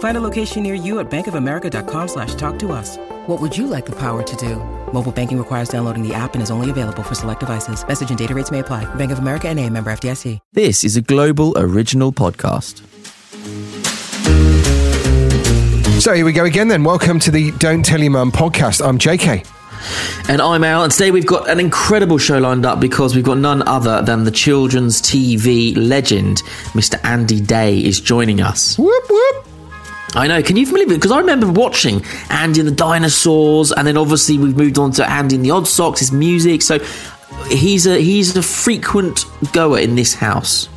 Find a location near you at bankofamerica.com slash talk to us. What would you like the power to do? Mobile banking requires downloading the app and is only available for select devices. Message and data rates may apply. Bank of America and a member FDIC. This is a global original podcast. So here we go again then. Welcome to the Don't Tell Your Mum podcast. I'm JK. And I'm Al, and today we've got an incredible show lined up because we've got none other than the children's TV legend, Mr. Andy Day, is joining us. Whoop whoop. I know. Can you believe it? Because I remember watching Andy and the Dinosaurs, and then obviously we've moved on to Andy and the Odd Socks, his music. So he's a he's a frequent goer in this house.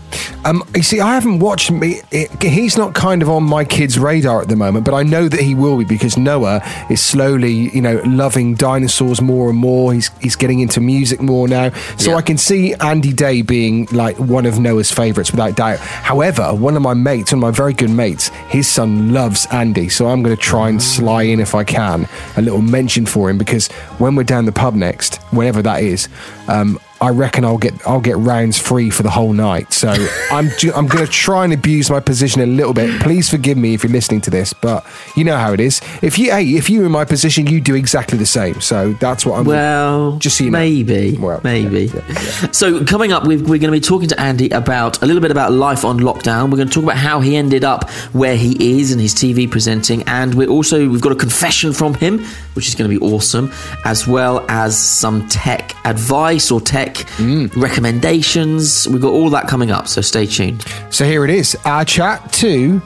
Um, you see, I haven't watched me. It, he's not kind of on my kids' radar at the moment, but I know that he will be because Noah is slowly, you know, loving dinosaurs more and more. He's he's getting into music more now, so Yeah. I can see Andy Day being like one of Noah's favourites without doubt. However, one of my mates, one of my very good mates, his son loves Andy, so I'm going to try and sly in if I can a little mention for him because when we're down the pub next, whenever that is. Um, I reckon I'll get I'll get rounds free for the whole night. So I'm ju- I'm going to try and abuse my position a little bit. Please forgive me if you're listening to this, but you know how it is. If you hey, if you're in my position, you do exactly the same. So that's what I'm. Well, just so you know. maybe, Well, maybe. yeah, yeah, So coming up, we've, we're going to be talking to Andy about a little bit about life on lockdown. We're going to talk about how he ended up where he is and his TV presenting, and we're also we've got a confession from him, which is going to be awesome, as well as some tech advice or tech Mm. recommendations. We've got all that coming up, so stay tuned. So here it is. Our chat to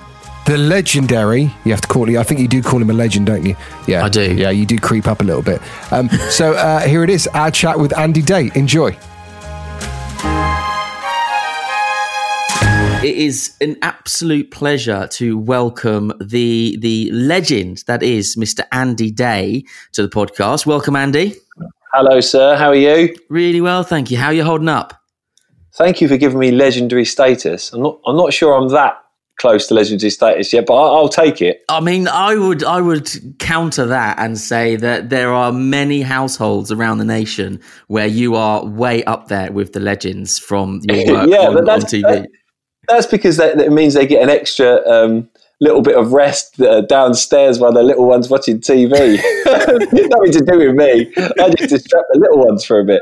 the legendary. You have to call it. I think you do call him a legend, don't you? Yeah, I do. Yeah, you do creep up a little bit. Um, so uh, here it is. Our chat with Andy Day. Enjoy. It is an absolute pleasure to welcome the the legend that is Mr. Andy Day to the podcast. Welcome, Andy. Hello, sir. How are you? Really well, thank you. How are you holding up? Thank you for giving me legendary status. I'm not. I'm not sure I'm that close to legendary status yet, but I'll, I'll take it. I mean, I would I would counter that and say that there are many households around the nation where you are way up there with the legends from your work Yeah, on, but on that's- TV. that- That's because that, that means they get an extra um, little bit of rest uh, downstairs while the little ones watching TV. Nothing to do with me. I just distract the little ones for a bit.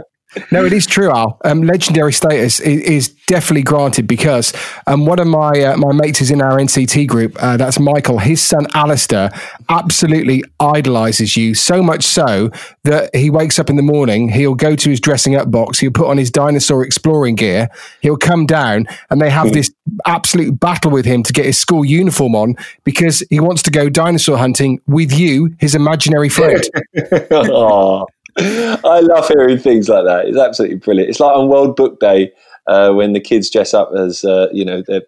No, it is true, Al. Um, legendary status is, is definitely granted because um, one of my uh, my mates is in our NCT group. Uh, that's Michael. His son Alistair absolutely idolizes you so much so that he wakes up in the morning. He'll go to his dressing up box. He'll put on his dinosaur exploring gear. He'll come down, and they have this absolute battle with him to get his school uniform on because he wants to go dinosaur hunting with you, his imaginary friend. I love hearing things like that. It's absolutely brilliant. It's like on World Book Day uh, when the kids dress up as uh, you know their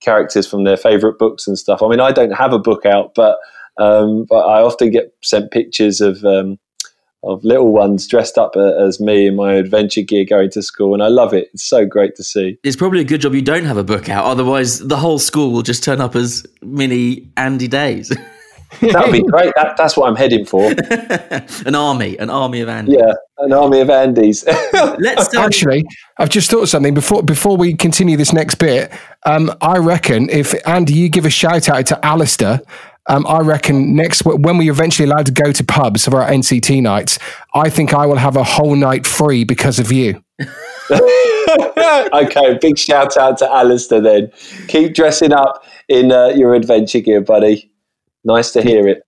characters from their favourite books and stuff. I mean, I don't have a book out, but um, but I often get sent pictures of um, of little ones dressed up uh, as me in my adventure gear going to school, and I love it. It's so great to see. It's probably a good job you don't have a book out, otherwise the whole school will just turn up as mini Andy Days. That would be great. That, that's what I'm heading for. an army, an army of Andy. Yeah, an army of Andes. Let's um, Actually, I've just thought of something before before we continue this next bit. Um, I reckon if Andy, you give a shout out to Alistair. Um, I reckon next when we are eventually allowed to go to pubs for our NCT nights, I think I will have a whole night free because of you. okay, big shout out to Alistair then. Keep dressing up in uh, your adventure gear, buddy. Nice to hear it.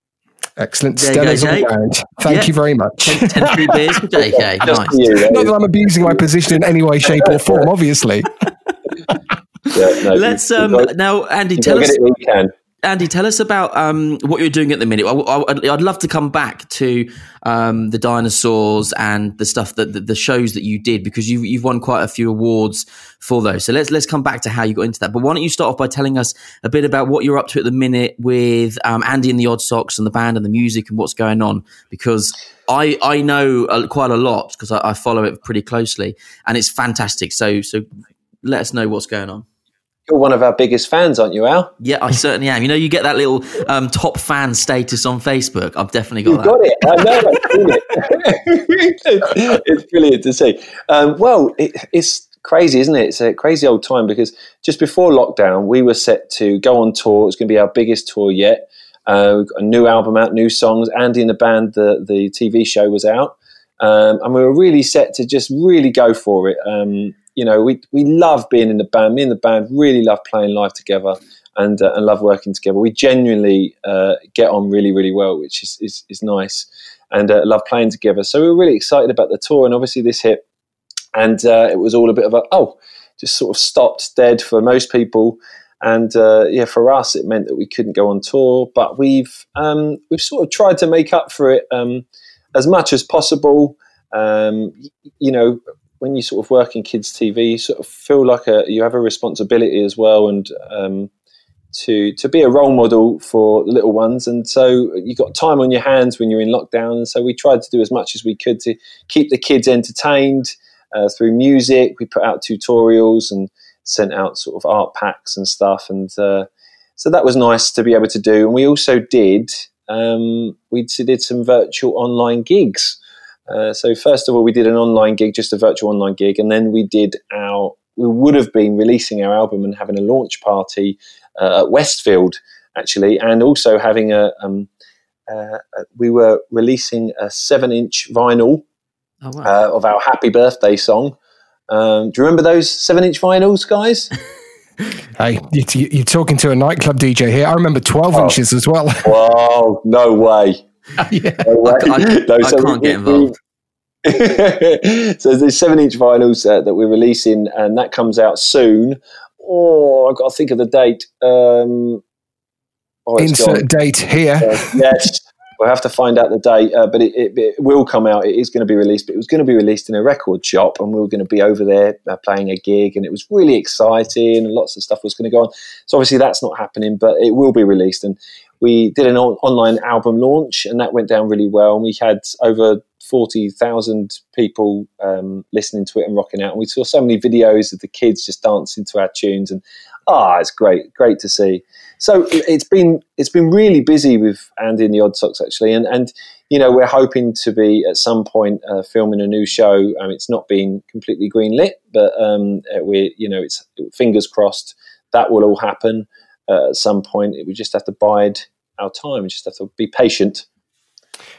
Excellent. There you go, Stella's all Jake. round. Thank Yeah. you very much. 10, 10 free beers for JK. Just Nice. you, that Not is. that I'm abusing my position in any way, shape, or form, obviously. Yeah, no, Let's you- um now, Andy, you've tell got to us. Andy, tell us about um, what you're doing at the minute. I, I'd love to come back to um, the dinosaurs and the stuff that the, the shows that you did because you've you've won quite a few awards for those. So let's let's come back to how you got into that. But why don't you start off by telling us a bit about what you're up to at the minute with um, Andy and the Odd Socks and the band and the music and what's going on? Because I I know quite a lot because I, I follow it pretty closely and it's fantastic. So so let us know what's going on. You're one of our biggest fans, aren't you, Al? Yeah, I certainly am. You know, you get that little um, top fan status on Facebook. I've definitely got You've that. got it. I know. It. it's, it's brilliant to see. Um, well, it, it's crazy, isn't it? It's a crazy old time because just before lockdown, we were set to go on tour. It's going to be our biggest tour yet. Uh, we've got a new album out, new songs. Andy and the band, the the TV show was out, um, and we were really set to just really go for it. Um, you know, we we love being in the band. Me and the band really love playing live together and uh, and love working together. We genuinely uh, get on really really well, which is is, is nice, and uh, love playing together. So we were really excited about the tour, and obviously this hit, and uh, it was all a bit of a oh, just sort of stopped dead for most people. And uh, yeah, for us, it meant that we couldn't go on tour. But we've um, we've sort of tried to make up for it um, as much as possible. Um, you know, when you sort of work in kids' TV, you sort of feel like a, you have a responsibility as well, and um, to to be a role model for little ones. And so you've got time on your hands when you're in lockdown. And so we tried to do as much as we could to keep the kids entertained uh, through music. We put out tutorials and sent out sort of art packs and stuff. And uh, so that was nice to be able to do. And we also did um, we did some virtual online gigs. Uh, so first of all, we did an online gig, just a virtual online gig, and then we did our. We would have been releasing our album and having a launch party uh, at Westfield, actually, and also having a. Um, uh, we were releasing a seven-inch vinyl Oh, wow. uh, of our Happy Birthday song. Um, do you remember those seven-inch vinyls, guys? Hey, you, you- you're talking to a nightclub DJ here. I remember 12 Oh. inches as well. Wow, no way. yeah. No way. I, I, No, I can't we- get involved. so there's seven inch vinyls uh, that we're releasing, and that comes out soon. Oh, I've got to think of the date. Um, oh, Insert gone. date here. Uh, yes, we'll have to find out the date, uh, but it, it, it will come out. It is going to be released, but it was going to be released in a record shop, and we were going to be over there uh, playing a gig, and it was really exciting, and lots of stuff was going to go on. So obviously that's not happening, but it will be released, and we did an online album launch, and that went down really well, and we had over. 40,000 people um, listening to it and rocking out. And we saw so many videos of the kids just dancing to our tunes. And ah, it's great, great to see. So it's been it's been really busy with Andy and the Odd Socks actually, and and you know we're hoping to be at some point uh, filming a new show. Um, it's not been completely greenlit, but um, uh, we're you know it's fingers crossed that will all happen uh, at some point. We just have to bide our time. We just have to be patient.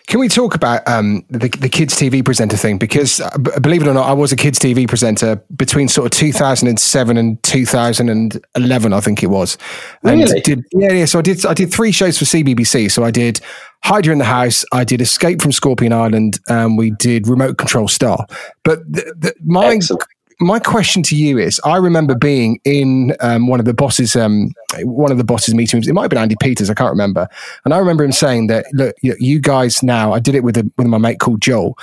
Can we talk about um, the, the kids TV presenter thing? Because uh, b- believe it or not, I was a kids TV presenter between sort of 2007 and 2011, I think it was. And Really? Did, yeah, yeah. So I did. I did three shows for CBBC. So I did Hider in the House. I did Escape from Scorpion Island. and we did Remote Control Star. But the, the, my Excellent. My question to you is: I remember being in um, one of the bosses, um, one of the bosses' meetings. It might have been Andy Peters, I can't remember. And I remember him saying that, look, you, you guys now. I did it with a, with my mate called Joel.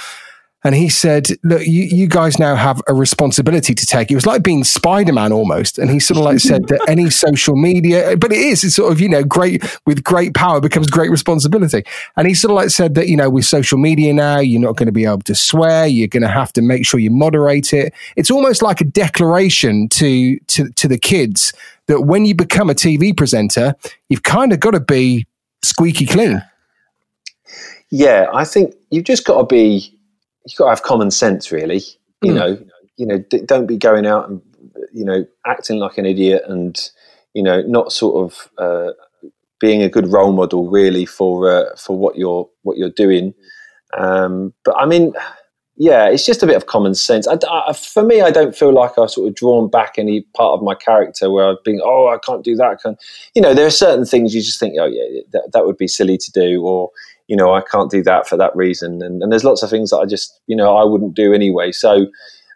And he said, "Look, you, you guys now have a responsibility to take. It was like being Spider Man almost." And he sort of like said that any social media, but it is, it's sort of you know great with great power becomes great responsibility. And he sort of like said that you know with social media now, you're not going to be able to swear. You're going to have to make sure you moderate it. It's almost like a declaration to to to the kids that when you become a TV presenter, you've kind of got to be squeaky clean. Yeah, I think you've just got to be. You've got to have common sense, really. You Mm. know, you know, d- don't be going out and you know acting like an idiot, and you know, not sort of uh, being a good role model, really, for uh, for what you're what you're doing. Um, but I mean, yeah, it's just a bit of common sense. I, I- for me, I don't feel like I've sort of drawn back any part of my character where I've been, oh, I can't do that. I can't. You know, there are certain things you just think, oh, yeah, that, that would be silly to do, or you know, I can't do that for that reason. And, and there's lots of things that I just, you know, I wouldn't do anyway. So,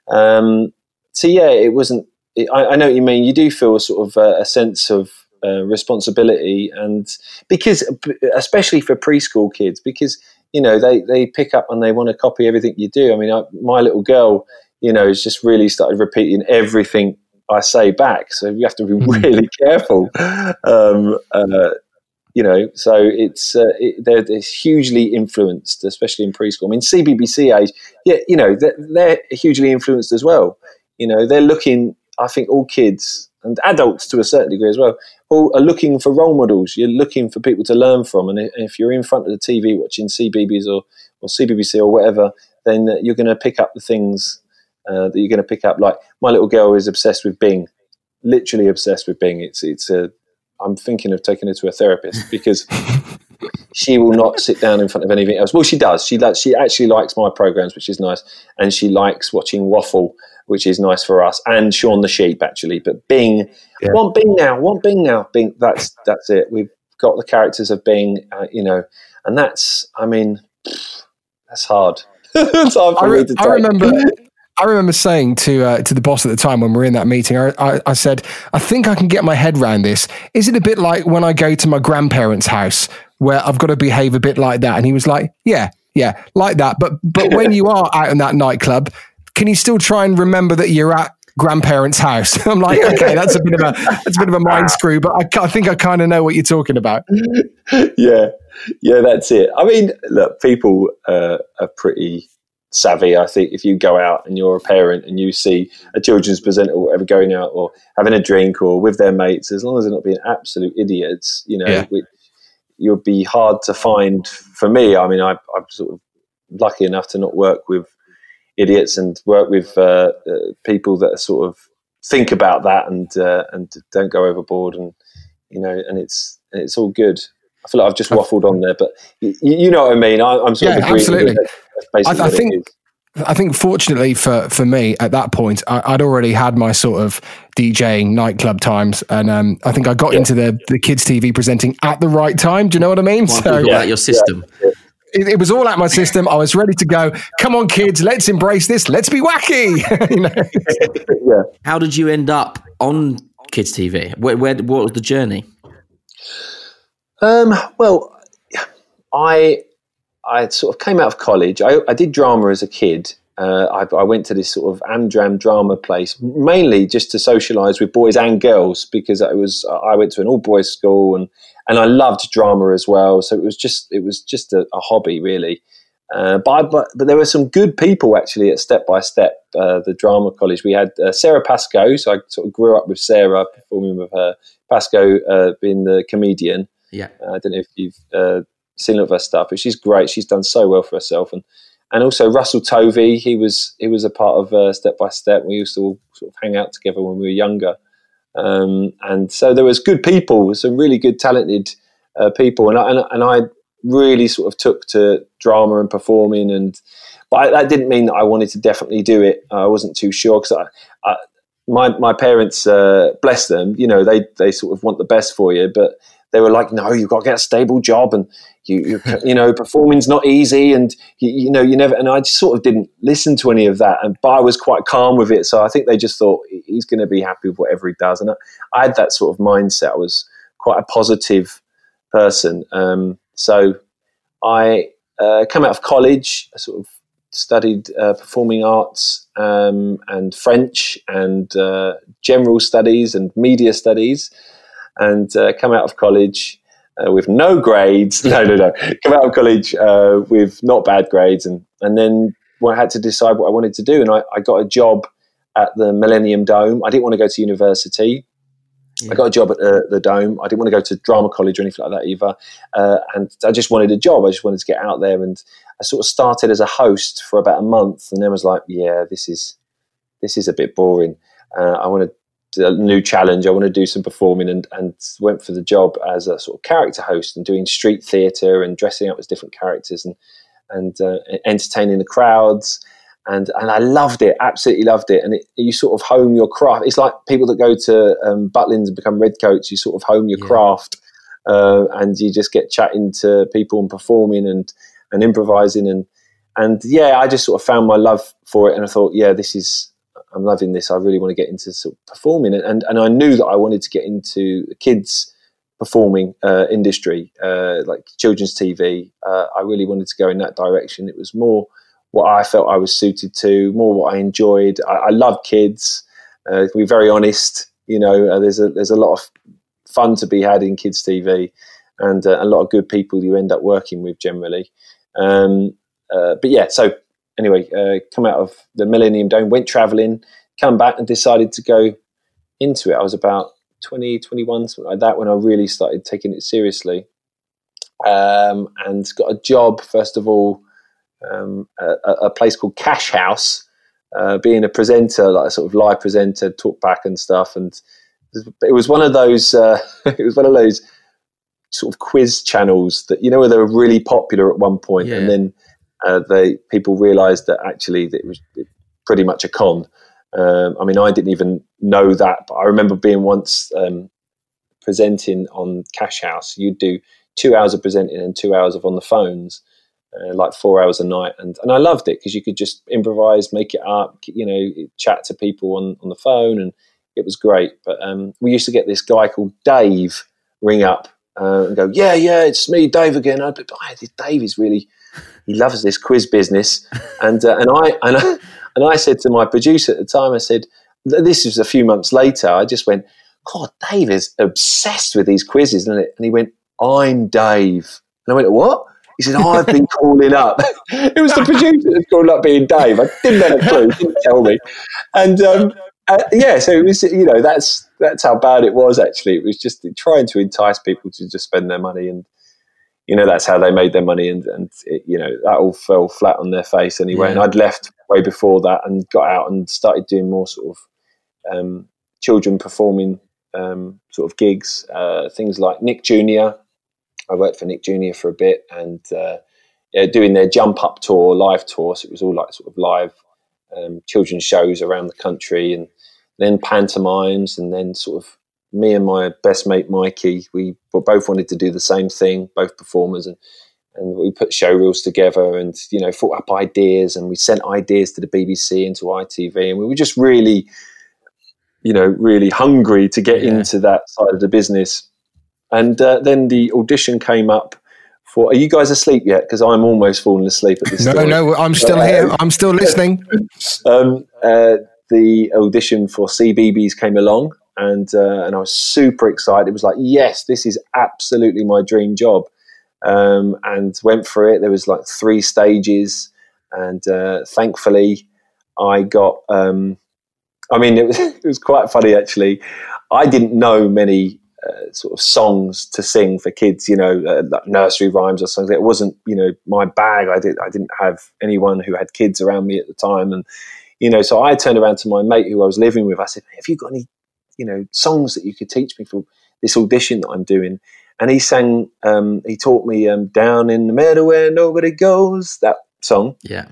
um, so yeah, it wasn't. It, I, I, know what you mean. You do feel sort of a, a sense of uh, responsibility, and because especially for preschool kids, because you know they they pick up and they want to copy everything you do. I mean, I, my little girl, you know, has just really started repeating everything I say back. So you have to be really careful. Um, uh, you know, so it's uh, it, they're, they're, hugely influenced, especially in preschool. I mean, CBBC age, yeah, you know, they're, they're, hugely influenced as well. You know, they're looking. I think all kids and adults to a certain degree as well, all are looking for role models. You're looking for people to learn from, and if you're in front of the TV watching CBeebies or or CBBC or whatever, then you're going to pick up the things uh, that you're going to pick up. Like my little girl is obsessed with Bing, literally obsessed with Bing. It's it's a I'm thinking of taking her to a therapist because she will not sit down in front of anything else. Well, she does. She does. She actually likes my programs, which is nice, and she likes watching Waffle, which is nice for us, and Shaun the Sheep actually. But Bing, yeah. want Bing now, want Bing now. Bing. That's that's it. We've got the characters of Bing, uh, you know, and that's. I mean, that's hard. it's hard for I, re- I remember. I remember saying to uh, to the boss at the time when we were in that meeting, I, I, I, said, I think I can get my head around this. Is it a bit like when I go to my grandparents' house where I've got to behave a bit like that? And he was like, Yeah, yeah, like that. But but when you are out in that nightclub, can you still try and remember that you're at grandparents' house? I'm like, okay, that's a bit of a that's a bit of a mind screw, but I, I think I kind of know what you're talking about. Yeah, yeah, that's it. I mean, look, people uh, are pretty savvy. I think if you go out and you're a parent and you see a children's presenter or whatever going out or having a drink or with their mates, as long as they're not being absolute idiots, you know, yeah. you'll be hard to find. For me, I mean, I, I'm sort of lucky enough to not work with idiots and work with uh, uh, people that sort of think about that and uh, and don't go overboard and you know, and it's it's all good. I feel like I've just waffled on there, but you, you know what I mean. I, am sort yeah, of absolutely. I, I think. I think fortunately for, for me at that point, I, would already had my sort of DJing nightclub times, and um, I think I got yeah. into the, the kids TV presenting at the right time. Do you know what I mean? Well, so yeah, your system. Yeah. It, it, was all at my system. I was ready to go. Come on, kids, let's embrace this. Let's be wacky. you know? yeah. How did you end up on kids TV? Where, where what was the journey? Um, well, I I sort of came out of college. I, I did drama as a kid. Uh, I, I, went to this sort of Amdram drama place mainly just to socialise with boys and girls because I was I went to an all boys school and and I loved drama as well. So it was just it was just a, a hobby really. Uh, but, I, but but there were some good people actually at Step by Step, uh, the drama college. We had uh, Sara Pascoe, so I sort of grew up with Sara, performing with her. Pascoe uh, being the comedian, yeah. Uh, I don't know if you've uh, lot of her stuff, but she's great. She's done so well for herself. And and also Russell Tovey, he was he was a part of uh, Step by Step. We used to all sort of hang out together when we were younger. Um, and so there was good people, some really good, talented uh, people, and I, and, and I really sort of took to drama and performing, and but I, that didn't mean that I wanted to definitely do it. I wasn't too sure because I, I, my my parents, uh, bless them, you know, they they sort of want the best for you, but they were like, no, you've got to get a stable job and you, you, you know, performing's not easy. And, you, you, know, you never, and I just sort of didn't listen to any of that. And, but I was quite calm with it. So I think they just thought he's going to be happy with whatever he does. And I, I had that sort of mindset. I was quite a positive person. Um, so I uh, came out of college, I sort of studied uh, performing arts um, and French and uh, general studies and media studies and uh, come out of college uh, with no grades. No, no, no. Come out of college uh, with not bad grades, and and then I had to decide what I wanted to do, and I, I, got a job at the Millennium Dome. I didn't want to go to university. Yeah. I got a job at the, the, Dome. I didn't want to go to drama college or anything like that either. Uh, and I just wanted a job. I just wanted to get out there. And I sort of started as a host for about a month, and then was like, "Yeah, this is this is a bit boring. Uh, I want to a new challenge. I want to do some performing and, and went for the job as a sort of character host and doing street theatre and dressing up as different characters and and uh, entertaining the crowds. And and I loved it, absolutely loved it. And it, you sort of hone your craft. It's like people that go to um, Butlins and become redcoats. You sort of hone your yeah. craft uh, and you just get chatting to people and performing and and improvising and and yeah, I just sort of found my love for it, and I thought, yeah, this is I'm loving this. I really want to get into sort of performing, and and, and I knew that I wanted to get into kids performing uh, industry, uh, like children's TV. Uh, I really wanted to go in that direction. It was more what I felt I was suited to, more what I enjoyed. I, I love kids. Uh, to be very honest, you know, uh, there's a there's a lot of fun to be had in kids TV, and uh, a lot of good people you end up working with generally. Um, but yeah, so anyway, uh, come out of the Millennium Dome, went traveling, come back, and decided to go into it. I was about 20, 21, something like that, when I really started taking it seriously. Um, and got a job, first of all, um, a, a, place called Cash House, uh, being a presenter, like a sort of live presenter, talk back and stuff. And it was one of those, uh, it was one of those sort of quiz channels that, you know, where they were really popular at one point yeah. and then uh, they people realised that actually it was pretty much a con. Um, I mean, I didn't even know that, but I remember being once um, presenting on Cash House. You'd do two hours of presenting and two hours of on the phones, uh, like four hours a night, and and I loved it because you could just improvise, make it up, you know, chat to people on on the phone, and it was great. But um, we used to get this guy called Dave ring up uh, and go, "Yeah, yeah, it's me, Dave again." I'd be, oh, Dave is really he loves this quiz business. And uh, and I and I, and I said to my producer at the time, I said, this was a few months later. I just went, God, Dave is obsessed with these quizzes, and he went, I'm Dave, and I went, what? He said, oh, I've been calling up. it was the producer that called up being Dave. I didn't have a clue. He didn't tell me. And um, uh, yeah, so it was, you know, that's that's how bad it was. Actually, it was just trying to entice people to just spend their money and you know that's how they made their money and and it, you know that all fell flat on their face anyway. Yeah. and i'd left way before that and got out and started doing more sort of um, children performing um, sort of gigs uh, things like nick junior. I worked for nick junior for a bit and uh, yeah, doing their jump up tour live tour. So it was all like sort of live um, children's shows around the country and then pantomimes and then sort of me and my best mate Mikey, we both wanted to do the same thing, both performers, and and we put show reels together and you know thought up ideas and we sent ideas to the BBC and to ITV and we were just really you know really hungry to get yeah. into that side of the business. And uh, then the audition came up for are you guys asleep yet? Because I'm almost falling asleep at this no story. no I'm still uh, here. I'm still listening. um, uh, the audition for CBeebies came along and uh, and I was super excited. It was like, yes, this is absolutely my dream job, um, and went for it. There was like three stages, and uh, thankfully, I got. Um, I mean, it was it was quite funny actually. I didn't know many uh, sort of songs to sing for kids, you know, uh, like nursery rhymes or something. It wasn't, you know, my bag. I did. I didn't have anyone who had kids around me at the time, and you know, so I turned around to my mate who I was living with. I said, "Have you got any you know songs that you could teach me for this audition that I'm doing. And he sang, um, he taught me um, "Down in the Meadow Where Nobody Goes" that song. Yeah,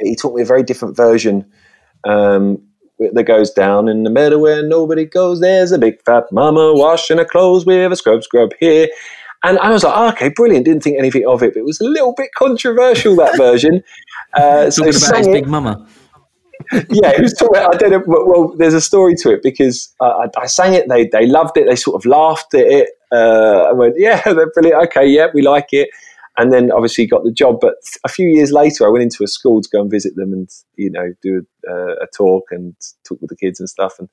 he taught me a very different version um, that goes down in the meadow where nobody goes. There's a big fat mama washing her clothes with a scrub scrub here. And I was like, oh, okay, brilliant. Didn't think anything of it, but it was a little bit controversial that version. Uh, so Talking about his big mama yeah, it was. I don't know. Well, there's a story to it because I, I, sang it. They they loved it. They sort of laughed at it. Uh, I went, yeah, they're brilliant. Okay, yeah, we like it. And then obviously got the job. But a few years later, I went into a school to go and visit them and you know do a, uh, a talk and talk with the kids and stuff. And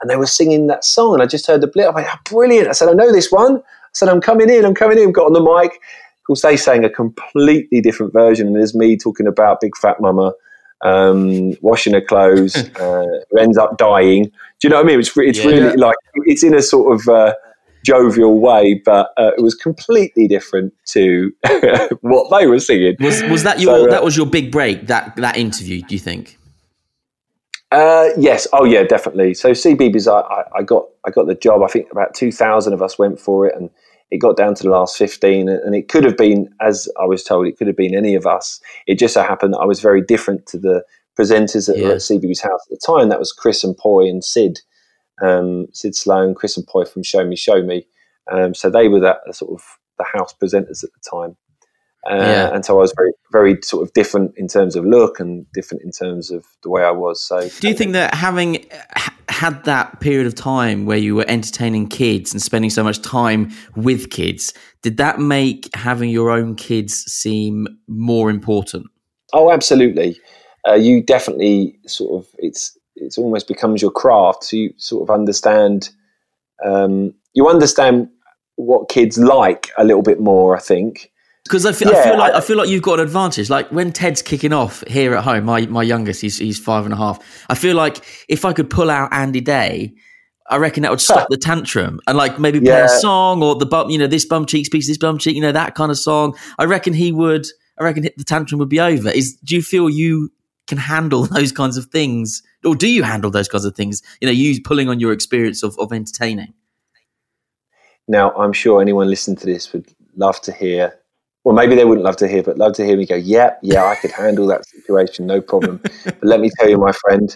and they were singing that song, and I just heard the blip. I went, oh, brilliant! I said, I know this one. I said, I'm coming in. I'm coming in. Got on the mic. Of course, they sang a completely different version, and there's me talking about Big Fat Mama um, washing her clothes, uh, who ends up dying. Do you know what I mean? It's, it's yeah. really like it's in a sort of uh, jovial way, but uh, it was completely different to what they were singing. Was, was that your so, uh, that was your big break? That that interview? Do you think? Uh, yes. Oh, yeah. Definitely. So, CBeebies, I, I got I got the job. I think about two thousand of us went for it, and it got down to the last 15 and it could have been as i was told it could have been any of us it just so happened that i was very different to the presenters at, yeah. at CBeebies house at the time that was chris and Pui and sid um, Sid Sloane chris and Pui from show me show me Um, so they were that sort of the house presenters at the time. Uh, Yeah. And so I was very, very sort of different in terms of look and different in terms of the way I was. So Do you think that having had that period of time where you were entertaining kids and spending so much time with kids, did that make having your own kids seem more important? Oh, absolutely. Uh, you definitely sort of it's it's almost becomes your craft. So you sort of understand um, you understand what kids like a little bit more. I think. Because I feel, I feel like I- I feel like you've got an advantage. Like when Ted's kicking off here at home, my my youngest, he's he's five and a half. I feel like if I could pull out Andy Day, I reckon that would stop the tantrum and like maybe play a song or the bum, you know, this bum cheeks piece, this bum cheek, you know, that kind of song. I reckon he would. I reckon the tantrum would be over. Is do you feel you can handle those kinds of things, or do you handle those kinds of things? You know, you pulling on your experience of of entertaining. Now, I'm sure anyone listening to this would love to hear. Well, maybe they wouldn't love to hear, but love to hear me go. Yeah, yeah, I could handle that situation, no problem. but let me tell you, my friend,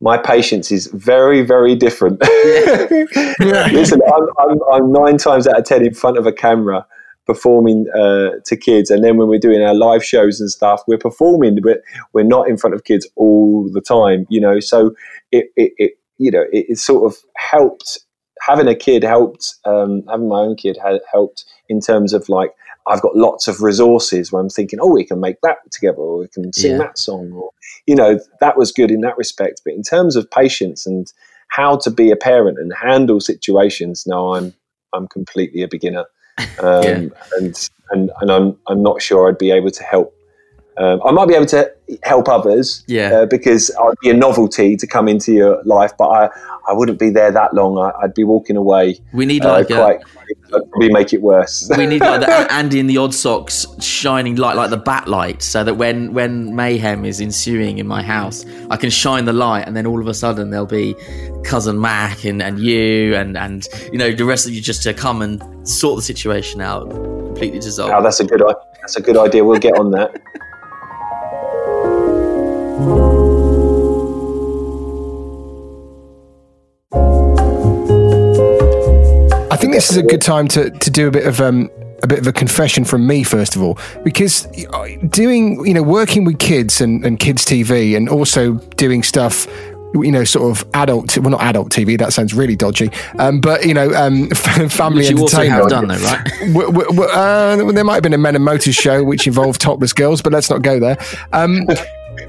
my patience is very, very different. Listen, I'm, I'm, I'm nine times out of ten in front of a camera performing uh, to kids, and then when we're doing our live shows and stuff, we're performing, but we're not in front of kids all the time. You know, so it, it, it you know, it, it sort of helped. Having a kid helped. Um, having my own kid helped in terms of like I've got lots of resources where I'm thinking, oh, we can make that together, or we can sing Yeah. that song, or you know, that was good in that respect. But in terms of patience and how to be a parent and handle situations, no, I'm I'm completely a beginner, um, Yeah. and and and I'm I'm not sure I'd be able to help. Um, I might be able to help others, Yeah. uh, because I'd be a novelty to come into your life, but I, I wouldn't be there that long. I, I'd be walking away. We need uh, like a, quite, I'd probably make it worse. We need like the Andy in the Odd Socks shining light, like the bat light, so that when when mayhem is ensuing in my house, I can shine the light, and then all of a sudden there'll be cousin Mac and, and you and and you know the rest of you just to come and sort the situation out, completely dissolve. Oh, that's a good. That's a good idea. We'll get on that. this is a good time to, to do a bit of um, a bit of a confession from me first of all, because uh, doing you know working with kids and, and kids TV and also doing stuff. You know, sort of adult, well, not adult TV. That sounds really dodgy. Um, but you know, um, family Which entertainment. have done, though, right? Uh, there might have been a Men and Motors show which involved topless girls, but let's not go there. Um,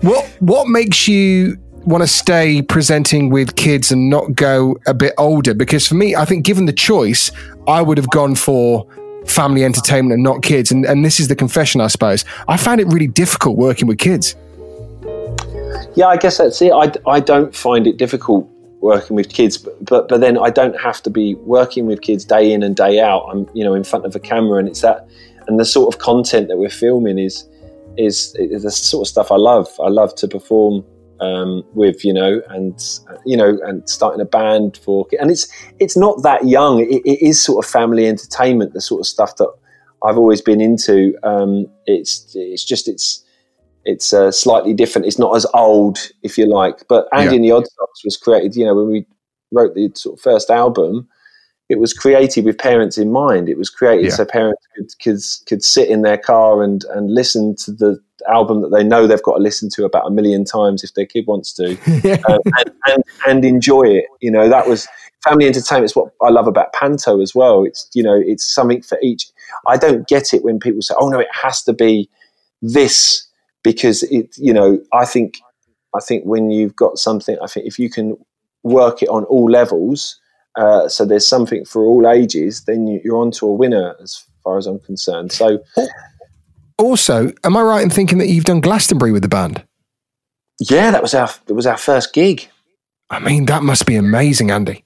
what what makes you want to stay presenting with kids and not go a bit older? Because for me, I think given the choice, I would have gone for family entertainment and not kids. And, and this is the confession, I suppose. I found it really difficult working with kids. Yeah, I guess that's it. I, I don't find it difficult working with kids, but, but then I don't have to be working with kids day in and day out. I'm you know in front of a camera, and it's that and the sort of content that we're filming is is, is the sort of stuff I love. I love to perform um, with you know and you know and starting a band for and it's it's not that young. It, it is sort of family entertainment, the sort of stuff that I've always been into. Um, it's it's just it's it's uh, slightly different. It's not as old, if you like. But Andy Yeah. and the Odd Socks was created. You know, when we wrote the sort of first album, it was created with parents in mind. It was created Yeah. so parents could, could could sit in their car and and listen to the album that they know they've got to listen to about a million times if their kid wants to, um, and, and and enjoy it. You know, that was family entertainment. Is what I love about Panto as well. It's you know, it's something for each. I don't get it when people say, "Oh no, it has to be this." because it you know i think i think when you've got something i think if you can work it on all levels uh, so there's something for all ages then you're on to a winner as far as i'm concerned so Also, am I right in thinking that you've done Glastonbury with the band? yeah that was our that was our first gig I mean, that must be amazing, Andy.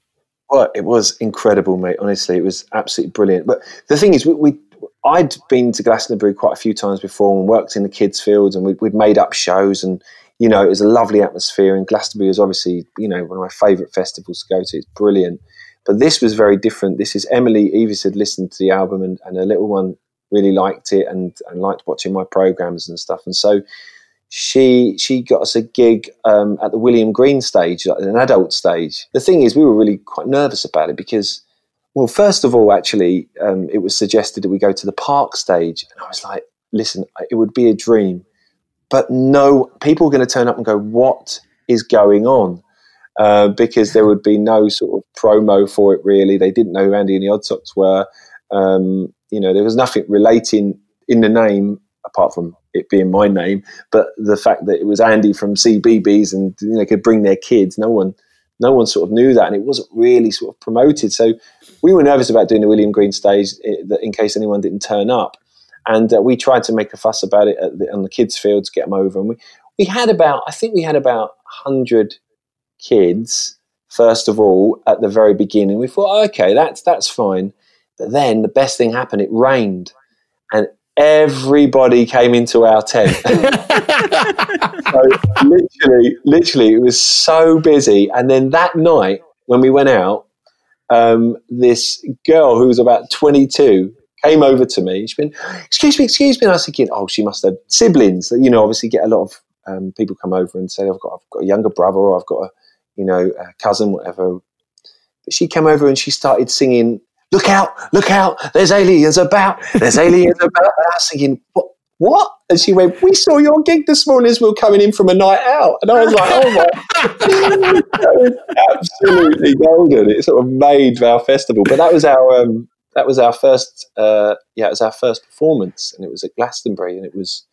Well, it was incredible, mate. Honestly, it was absolutely brilliant. But the thing is, we, we I'd been to Glastonbury quite a few times before and worked in the kids' fields, and we'd, we'd made up shows, and you know, it was a lovely atmosphere. And Glastonbury is obviously, you know, one of my favourite festivals to go to. It's brilliant. But this was very different. This is Emily Eavis had listened to the album, and, and her little one really liked it and, and liked watching my programs and stuff. And so she she got us a gig um, at the William's Green stage, an adult stage. The thing is, we were really quite nervous about it because Well, first of all, actually, um, it was suggested that we go to the park stage, and I was like, "Listen, it would be a dream, but no, people are going to turn up and go, what is going on?" Uh, because there would be no sort of promo for it. Really, they didn't know who Andy and the Odd Socks were. Um, you know, there was nothing relating in the name apart from it being my name, but the fact that it was Andy from CBeebies and you know could bring their kids. No one, no one sort of knew that, and it wasn't really sort of promoted. So we were nervous about doing the William's Green stage in case anyone didn't turn up, and uh, we tried to make a fuss about it the, on the kids' field to get them over, and we we had about I think we had about hundred kids first of all at the very beginning. We thought, okay, that's that's fine. But then the best thing happened. It rained, and everybody came into our tent. so literally, literally, it was so busy. And then that night, when we went out, um, this girl who was about 22 came over to me. She's been, excuse me, excuse me. And I was thinking, oh, she must have siblings. You know, obviously get a lot of um, people come over and say, I've got, I've got a younger brother or I've got a, you know, cousin, whatever. But she came over and she started singing look out, look out, there's aliens about, there's aliens about. And I was thinking, what? What? And she went, We saw your gig this morning as we were coming in from a night out. And I was like, Oh my, that was absolutely golden. It sort of made our festival. But that was our, um, that was our first, uh, yeah, it was our first performance and it was at Glastonbury and it was,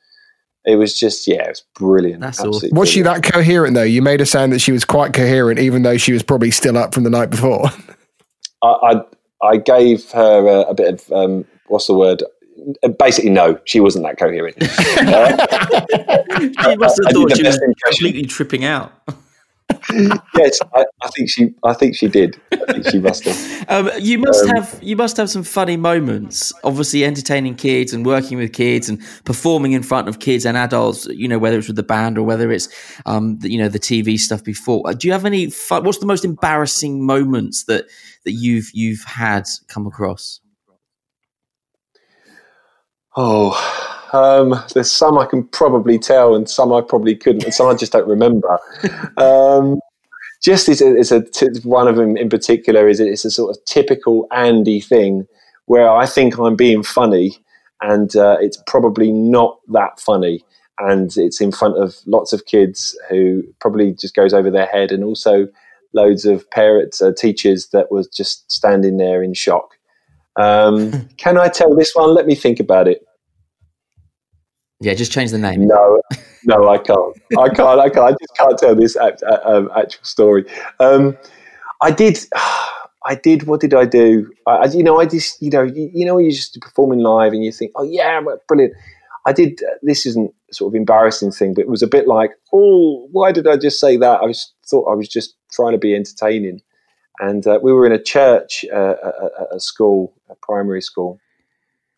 it was just yeah, it was brilliant. That's awesome. Was she that coherent though? You made her sound that she was quite coherent, even though she was probably still up from the night before. I, I, I gave her a, a bit of um, what's the word? Basically, no, she wasn't that coherent. she must have thought she was completely tripping out. Yes, I, I, think she. I think she did. I think she must have. Um, you must um, have. You must have some funny moments. Obviously, entertaining kids and working with kids and performing in front of kids and adults. You know, whether it's with the band or whether it's, um, the, you know, the TV stuff before. Uh, do you have any? Fun, what's the most embarrassing moments that that you've you've had come across? Oh, um, there's some I can probably tell, and some I probably couldn't, and some I just don't remember. Um, just as a, a t- one of them in particular is it's a sort of typical Andy thing where I think I'm being funny, and uh, it's probably not that funny, and it's in front of lots of kids who probably just goes over their head, and also loads of parents, uh, teachers that was just standing there in shock. Um, can I tell this one? Let me think about it. Yeah, just change the name. No, no, I can't. I can't. I can't. I just can't tell this act, uh, um, actual story. Um, I did. I did. What did I do? I, you know, I just, you know, you, you know, you're just performing live and you think, oh yeah, brilliant. I did. Uh, this isn't sort of embarrassing thing, but it was a bit like, oh, why did I just say that? I was thought I was just trying to be entertaining, and uh, we were in a church, uh, a school, a primary school,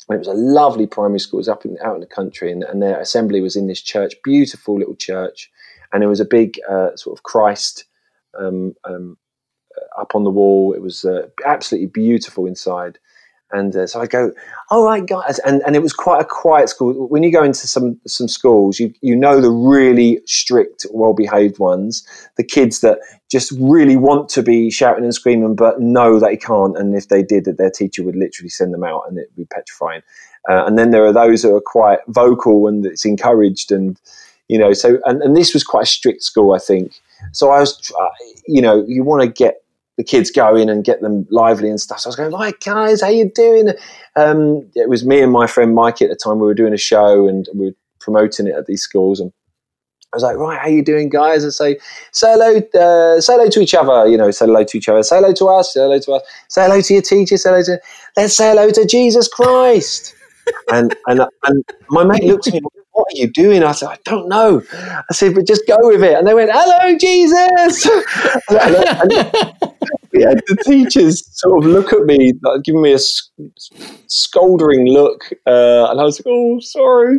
and it was a lovely primary school. It was up in, out in the country, and, and their assembly was in this church, beautiful little church, and there was a big uh, sort of Christ um, um, up on the wall. It was uh, absolutely beautiful inside. And uh, so I go, all right, guys, and and it was quite a quiet school. When you go into some some schools, you you know the really strict, well behaved ones, the kids that just really want to be shouting and screaming, but know they can't, and if they did, that their teacher would literally send them out, and it'd be petrifying. Uh, and then there are those that are quite vocal and it's encouraged, and you know, so and, and this was quite a strict school, I think. So I was, uh, you know, you want to get the kids going and get them lively and stuff. So I was going, right, guys, how you doing? Um, it was me and my friend Mike at the time. We were doing a show and we were promoting it at these schools. And I was like, right, how you doing, guys? And say, say hello, uh, say hello to each other. You know, say hello to each other. Say hello to us. Say hello to us. Say hello to your teacher. Say hello to. Let's say hello to Jesus Christ. and and and my mate looked at me what are you doing? I said, I don't know. I said, but just go with it. And they went, hello, Jesus. and, yeah, the teachers sort of look at me, like, giving me a scolding look. Uh, and I was like, oh, sorry.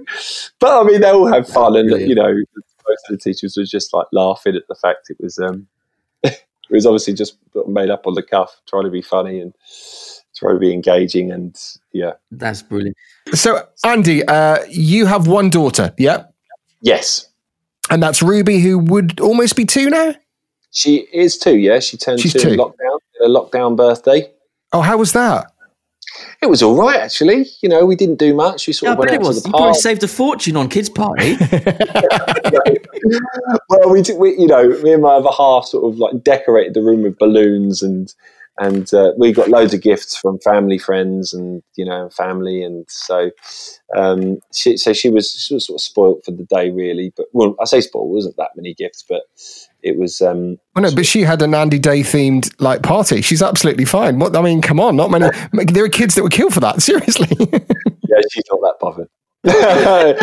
But I mean, they all have fun. And, you know, most of the teachers were just like laughing at the fact it was, um, it was obviously just made up on the cuff, trying to be funny and trying to be engaging. And yeah. That's brilliant. So, Andy, uh, you have one daughter, yeah? Yes. And that's Ruby, who would almost be two now? She is two, yeah. She turned She's two, two. lockdown, a lockdown birthday. Oh, how was that? It was all right, actually. You know, we didn't do much. We sort Yeah, of I went bet it out to was. the You probably park. saved a fortune on kids' party. well, we, did, we, you know, me and my other half sort of like decorated the room with balloons and and uh, we got loads of gifts from family, friends, and you know, family, and so um, she, so she was she was sort of spoilt for the day, really. But well, I say spoiled, it wasn't that many gifts, but it was. Um, Well, no, but she had an Andy Day themed like party. She's absolutely fine. What I mean, come on, not many. There are kids that were killed for that. Seriously. yeah, she's not that bothered. uh,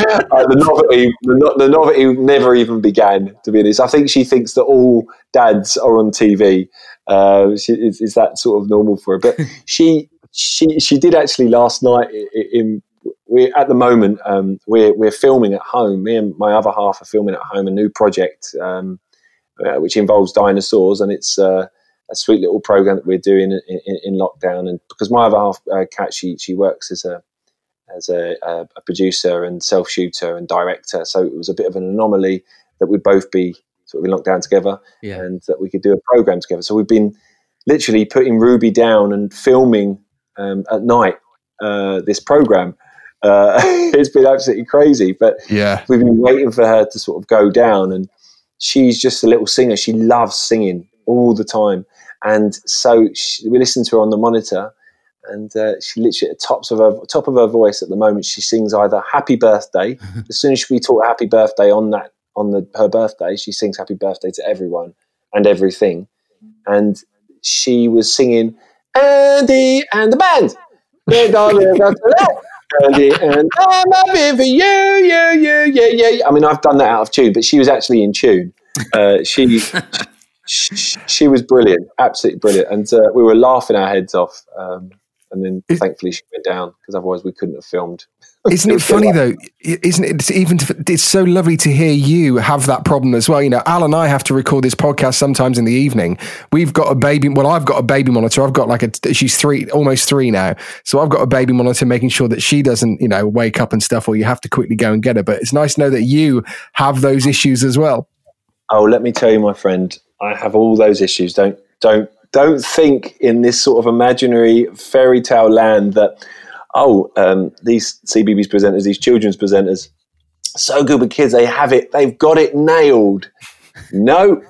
the novelty, the, no- the novelty never even began. To be honest, I think she thinks that all dads are on TV. Uh, she, is, is that sort of normal for her? But she, she, she did actually last night. In we at the moment um, we're we're filming at home. Me and my other half are filming at home a new project um, uh, which involves dinosaurs, and it's. Uh, a sweet little program that we're doing in, in, in lockdown, and because my other half, uh, Kat, she she works as a as a, a, a producer and self shooter and director. So it was a bit of an anomaly that we'd both be sort of in lockdown together Yeah. and that we could do a program together. So we've been literally putting Ruby down and filming um, at night uh, this program. Uh, it's been absolutely crazy, but yeah. we've been waiting for her to sort of go down and she's just a little singer she loves singing all the time and so she, we listen to her on the monitor and uh, she literally at the tops of her top of her voice at the moment she sings either happy birthday as soon as we talk happy birthday on that on the her birthday she sings happy birthday to everyone and everything and she was singing Andy and the band We're gonna go to that. Andy and I'm happy for you, you, you, yeah, yeah, yeah. I mean, I've done that out of tune, but she was actually in tune. Uh, she, she she was brilliant, absolutely brilliant, and uh, we were laughing our heads off. Um, and then Is- thankfully she went down because otherwise we couldn't have filmed. Isn't it funny though? Isn't it? Even it's so lovely to hear you have that problem as well. You know, Al and I have to record this podcast sometimes in the evening. We've got a baby. Well, I've got a baby monitor. I've got like a. She's three, almost three now. So I've got a baby monitor, making sure that she doesn't, you know, wake up and stuff, or you have to quickly go and get her. But it's nice to know that you have those issues as well. Oh, let me tell you, my friend, I have all those issues. Don't don't don't think in this sort of imaginary fairy tale land that oh, um, these CBeebies presenters, these children's presenters, so good with kids, they have it, they've got it nailed. No,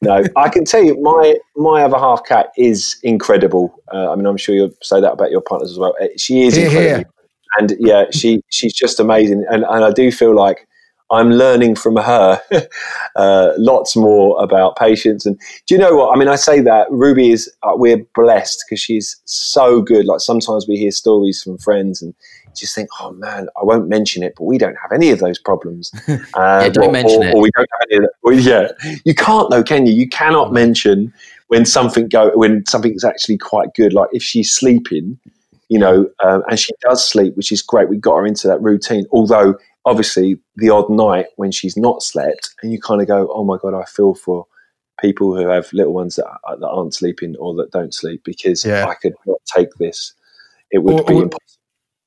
no, I can tell you, my my other half Kat is incredible. Uh, I mean, I'm sure you'll say that about your partners as well. Uh, She is Hear, incredible, hear. and yeah, she she's just amazing, and and I do feel like I'm learning from her uh, lots more about patience. And do you know what? I mean, I say that Ruby is, uh, we're blessed because she's so good. Like sometimes we hear stories from friends and just think, oh man, I won't mention it, but we don't have any of those problems. Uh, Yeah, don't or, mention or, it. Or we don't have any of that. Well, yeah, you can't though, can you? You cannot mention when something go when something's actually quite good. Like if she's sleeping, you know, um, and she does sleep, which is great. We got her into that routine. Although, obviously, the odd night when she's not slept, and you kind of go, "Oh my god, I feel for people who have little ones that, that aren't sleeping or that don't sleep because Yeah. I could not take this. It would Or- be impossible."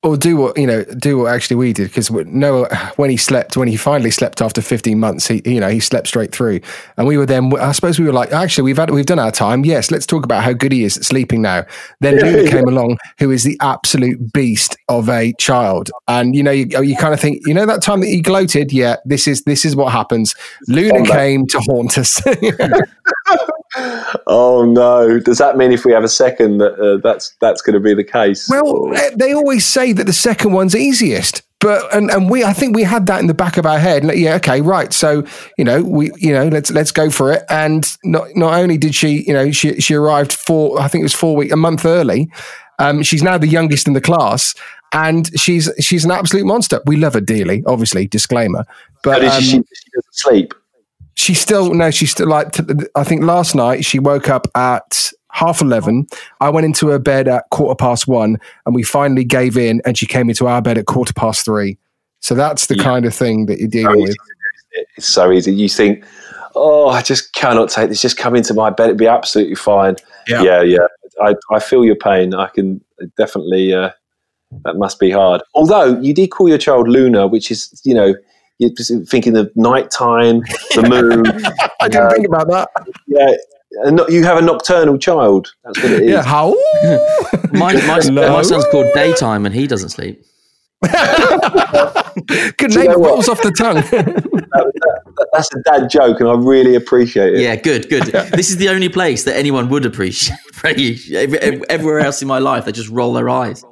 Or do what you know do what actually we did because Noah when he slept when he finally slept after 15 months he you know he slept straight through. And we were then I suppose we were like actually we've had we've done our time. Yes let's talk about how good he is at sleeping now. Then Luna came along who is the absolute beast of a child. And you know you, you kind of think you know that time that he gloated? Yeah this is this is what happens. Luna came to haunt us. Oh no! Does that mean if we have a second that uh, that's that's going to be the case? Well, Or- eh, they always say that the second one's easiest, but and, and we I think we had that in the back of our head. Like, yeah, okay, right. So you know we you know let's let's go for it. And not not only did she you know she she arrived four I think it was four week a month early. Um, she's now the youngest in the class, and she's she's an absolute monster. We love her dearly, obviously. Disclaimer, but um, she, she doesn't sleep. She's still no. She's still like. I think last night she woke up at half eleven. I went into her bed at quarter past one, and we finally gave in, and she came into our bed at quarter past three. So that's the Yeah. kind of thing that you're dealing easy with. do. It's so easy. You think, oh, I just cannot take this. Just come into my bed. It'd be absolutely fine. Yeah. yeah. yeah. I, I feel your pain. I can definitely. Uh, that must be hard. Although you did call your child Luna, which is you know. You're just thinking of nighttime, the moon. I didn't think about that. yeah, you have a nocturnal child. That's what it is. Yeah, how? My, my, No. my son's called Daytime and he doesn't sleep. Good you name know rolls off the tongue. That- That's a dad joke, and I really appreciate it. Yeah, good, good. this is the only place that anyone would appreciate. Everywhere else in my life, they just roll their eyes.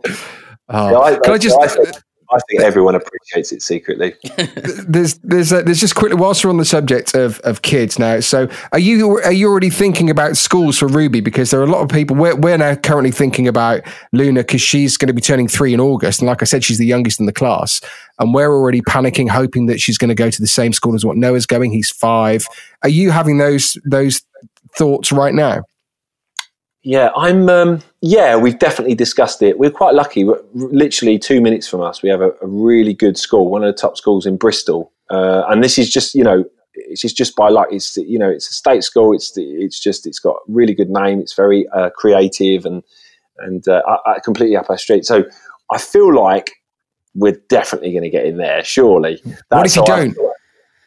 Oh, Yeah, I, can I just? I think, I think everyone appreciates it secretly. there's there's uh, there's just quickly whilst we're on the subject of, of kids now. So are you are you already thinking about schools for Ruby? Because there are a lot of people. We're we're now currently thinking about Luna because she's going to be turning three in August, and like I said, she's the youngest in the class, and we're already panicking, hoping that she's going to go to the same school as what Noah's going. He's five. Are you having those those thoughts right now? Yeah, I'm. Um, yeah, we've definitely discussed it. We're quite lucky. We're literally two minutes from us, we have a, a really good school, one of the top schools in Bristol, uh, and this is just you know, it's just, just by luck. It's you know, it's a state school. It's it's just it's got a really good name. It's very uh, creative and and uh, I, I completely up our street. So I feel like we're definitely going to get in there. Surely. What if you don't? feel.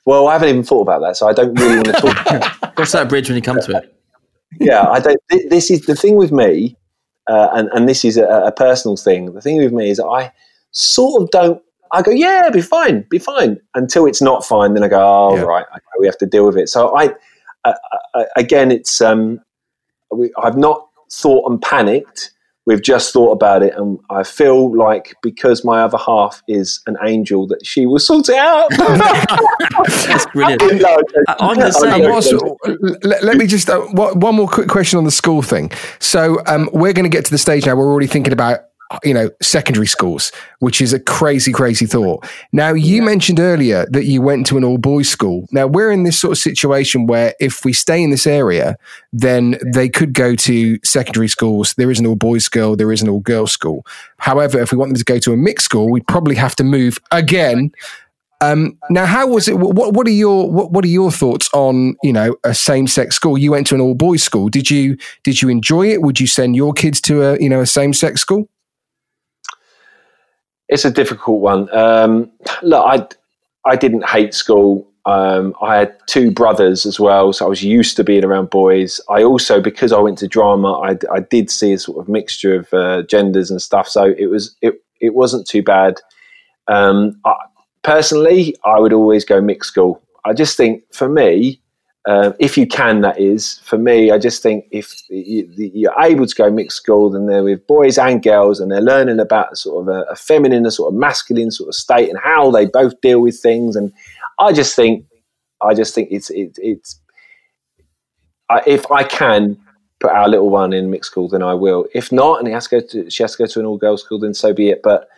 Well, I haven't even thought about that, so I don't really want to talk about it. Cross that bridge when you come to it. Yeah, I don't. This is the thing with me, uh, and and this is a, a personal thing. The thing with me is I sort of don't. I go, yeah, be fine, be fine, until it's not fine. Then I go, oh Yeah. right, okay, we have to deal with it. So I, uh, uh, again, it's um, we, I've not thought and panicked. We've just thought about it, and I feel like because my other half is an angel, that she will sort it out. That's brilliant. No, I- I'm the I'm same. joking. Let, let me just uh, one one more quick question on the school thing. So um, we're going to get to the stage now. We're already thinking about you know secondary schools, which is a crazy, crazy thought. Now you mentioned earlier that you went to an all boys school. Now we're in this sort of situation where if we stay in this area, then they could go to secondary schools. There is an all boys school. There is an all girls school. However, if we want them to go to a mixed school, we'd probably have to move again um, now, how was it? What What are your what, what are your thoughts on you know a same sex school? You went to an all boys school. Did you Did you enjoy it? Would you send your kids to a you know a same sex school? It's a difficult one. Um, look, I I didn't hate school. Um, I had two brothers as well, so I was used to being around boys. I also, because I went to drama, I, I did see a sort of mixture of uh, genders and stuff. So it was it it wasn't too bad. Um, I, personally, I would always go mixed school. I just think for me, uh, if you can, that is for me. I just think if you, you're able to go mixed school, then they're with boys and girls, and they're learning about sort of a, a feminine, a sort of masculine sort of state, and how they both deal with things. And I just think, I just think it's it, it's. I, if I can put our little one in mixed school, then I will. If not, and he has to go to, she has to go to an all girls school, then so be it. But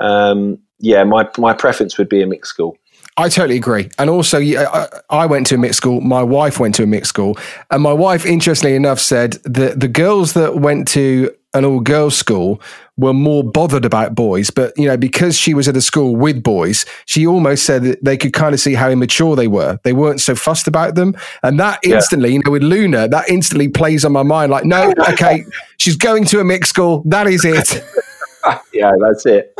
um, yeah, my my preference would be a mixed school. I totally agree. And also, I, I went to a mixed school. My wife went to a mixed school, and my wife, interestingly enough, said that the girls that went to an all girls school were more bothered about boys. But you know, because she was at a school with boys, she almost said that they could kind of see how immature they were. They weren't so fussed about them, and that Yeah. instantly, you know, with Luna, that instantly plays on my mind. Like, no, okay, she's going to a mixed school. That is it. yeah, that's it.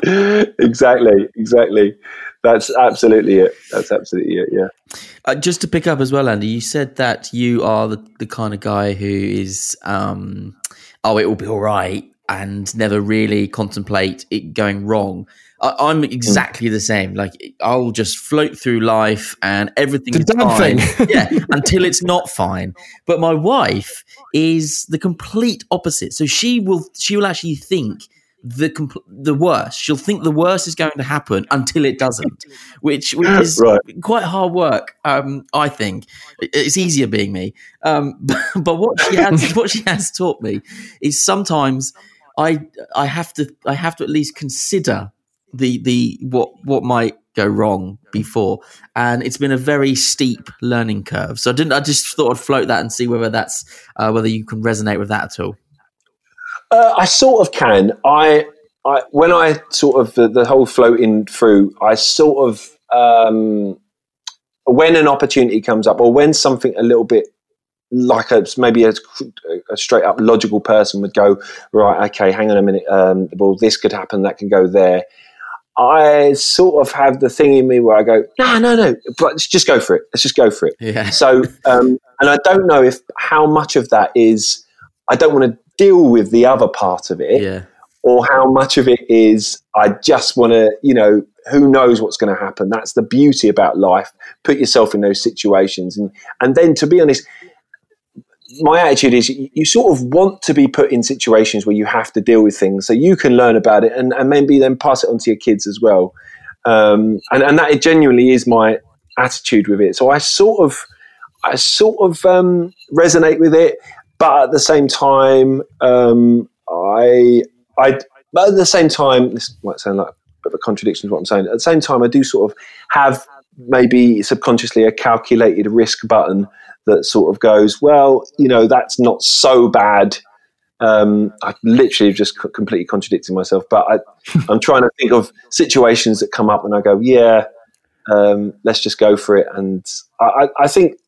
exactly, exactly. That's absolutely it. That's absolutely it. Yeah. Uh, just to pick up as well, Andy, you said that you are the, the kind of guy who is, um, oh, it will be all right, and never really contemplate it going wrong. I, I'm exactly the same. Like I'll just float through life, and everything The is damn fine. thing. yeah, until it's not fine. But my wife is the complete opposite. So she will she will actually think the compl- the worst. She'll think the worst is going to happen until it doesn't, which which is Right. quite hard work. Um, I think it's easier being me. Um, but, but what she has what she has taught me is sometimes I I have to I have to at least consider the the what what might go wrong before and it's been a very steep learning curve so i didn't i just thought i'd float that and see whether that's uh, whether you can resonate with that at all Uh, I sort of can. I, I when I sort of the, the whole floating through, I sort of um, when an opportunity comes up, or when something a little bit like a maybe a, a straight up logical person would go right. Okay, hang on a minute. Um, well, this could happen. That can go there. I sort of have the thing in me where I go, no, no, no, but let's just go for it. Let's just go for it. Yeah. So, um, and I don't know if how much of that is I don't want to deal with the other part of it, Yeah. or how much of it is I just want to, you know, who knows what's going to happen. That's the beauty about life. Put yourself in those situations, and and then to be honest, my attitude is you, sort of want to be put in situations where you have to deal with things, so you can learn about it, and, and maybe then pass it on to your kids as well. Um, and and that genuinely is my attitude with it. So I sort of I sort of um, resonate with it, but at the same time, um, I I but at the same time, this might sound like a bit of a contradiction to what I'm saying. At the same time, I do sort of have maybe subconsciously a calculated risk button that sort of goes, well, you know, that's not so bad. Um, I literally just c- completely contradicting myself, but I, I'm trying to think of situations that come up and I go, yeah, um, let's just go for it. And I, I, I think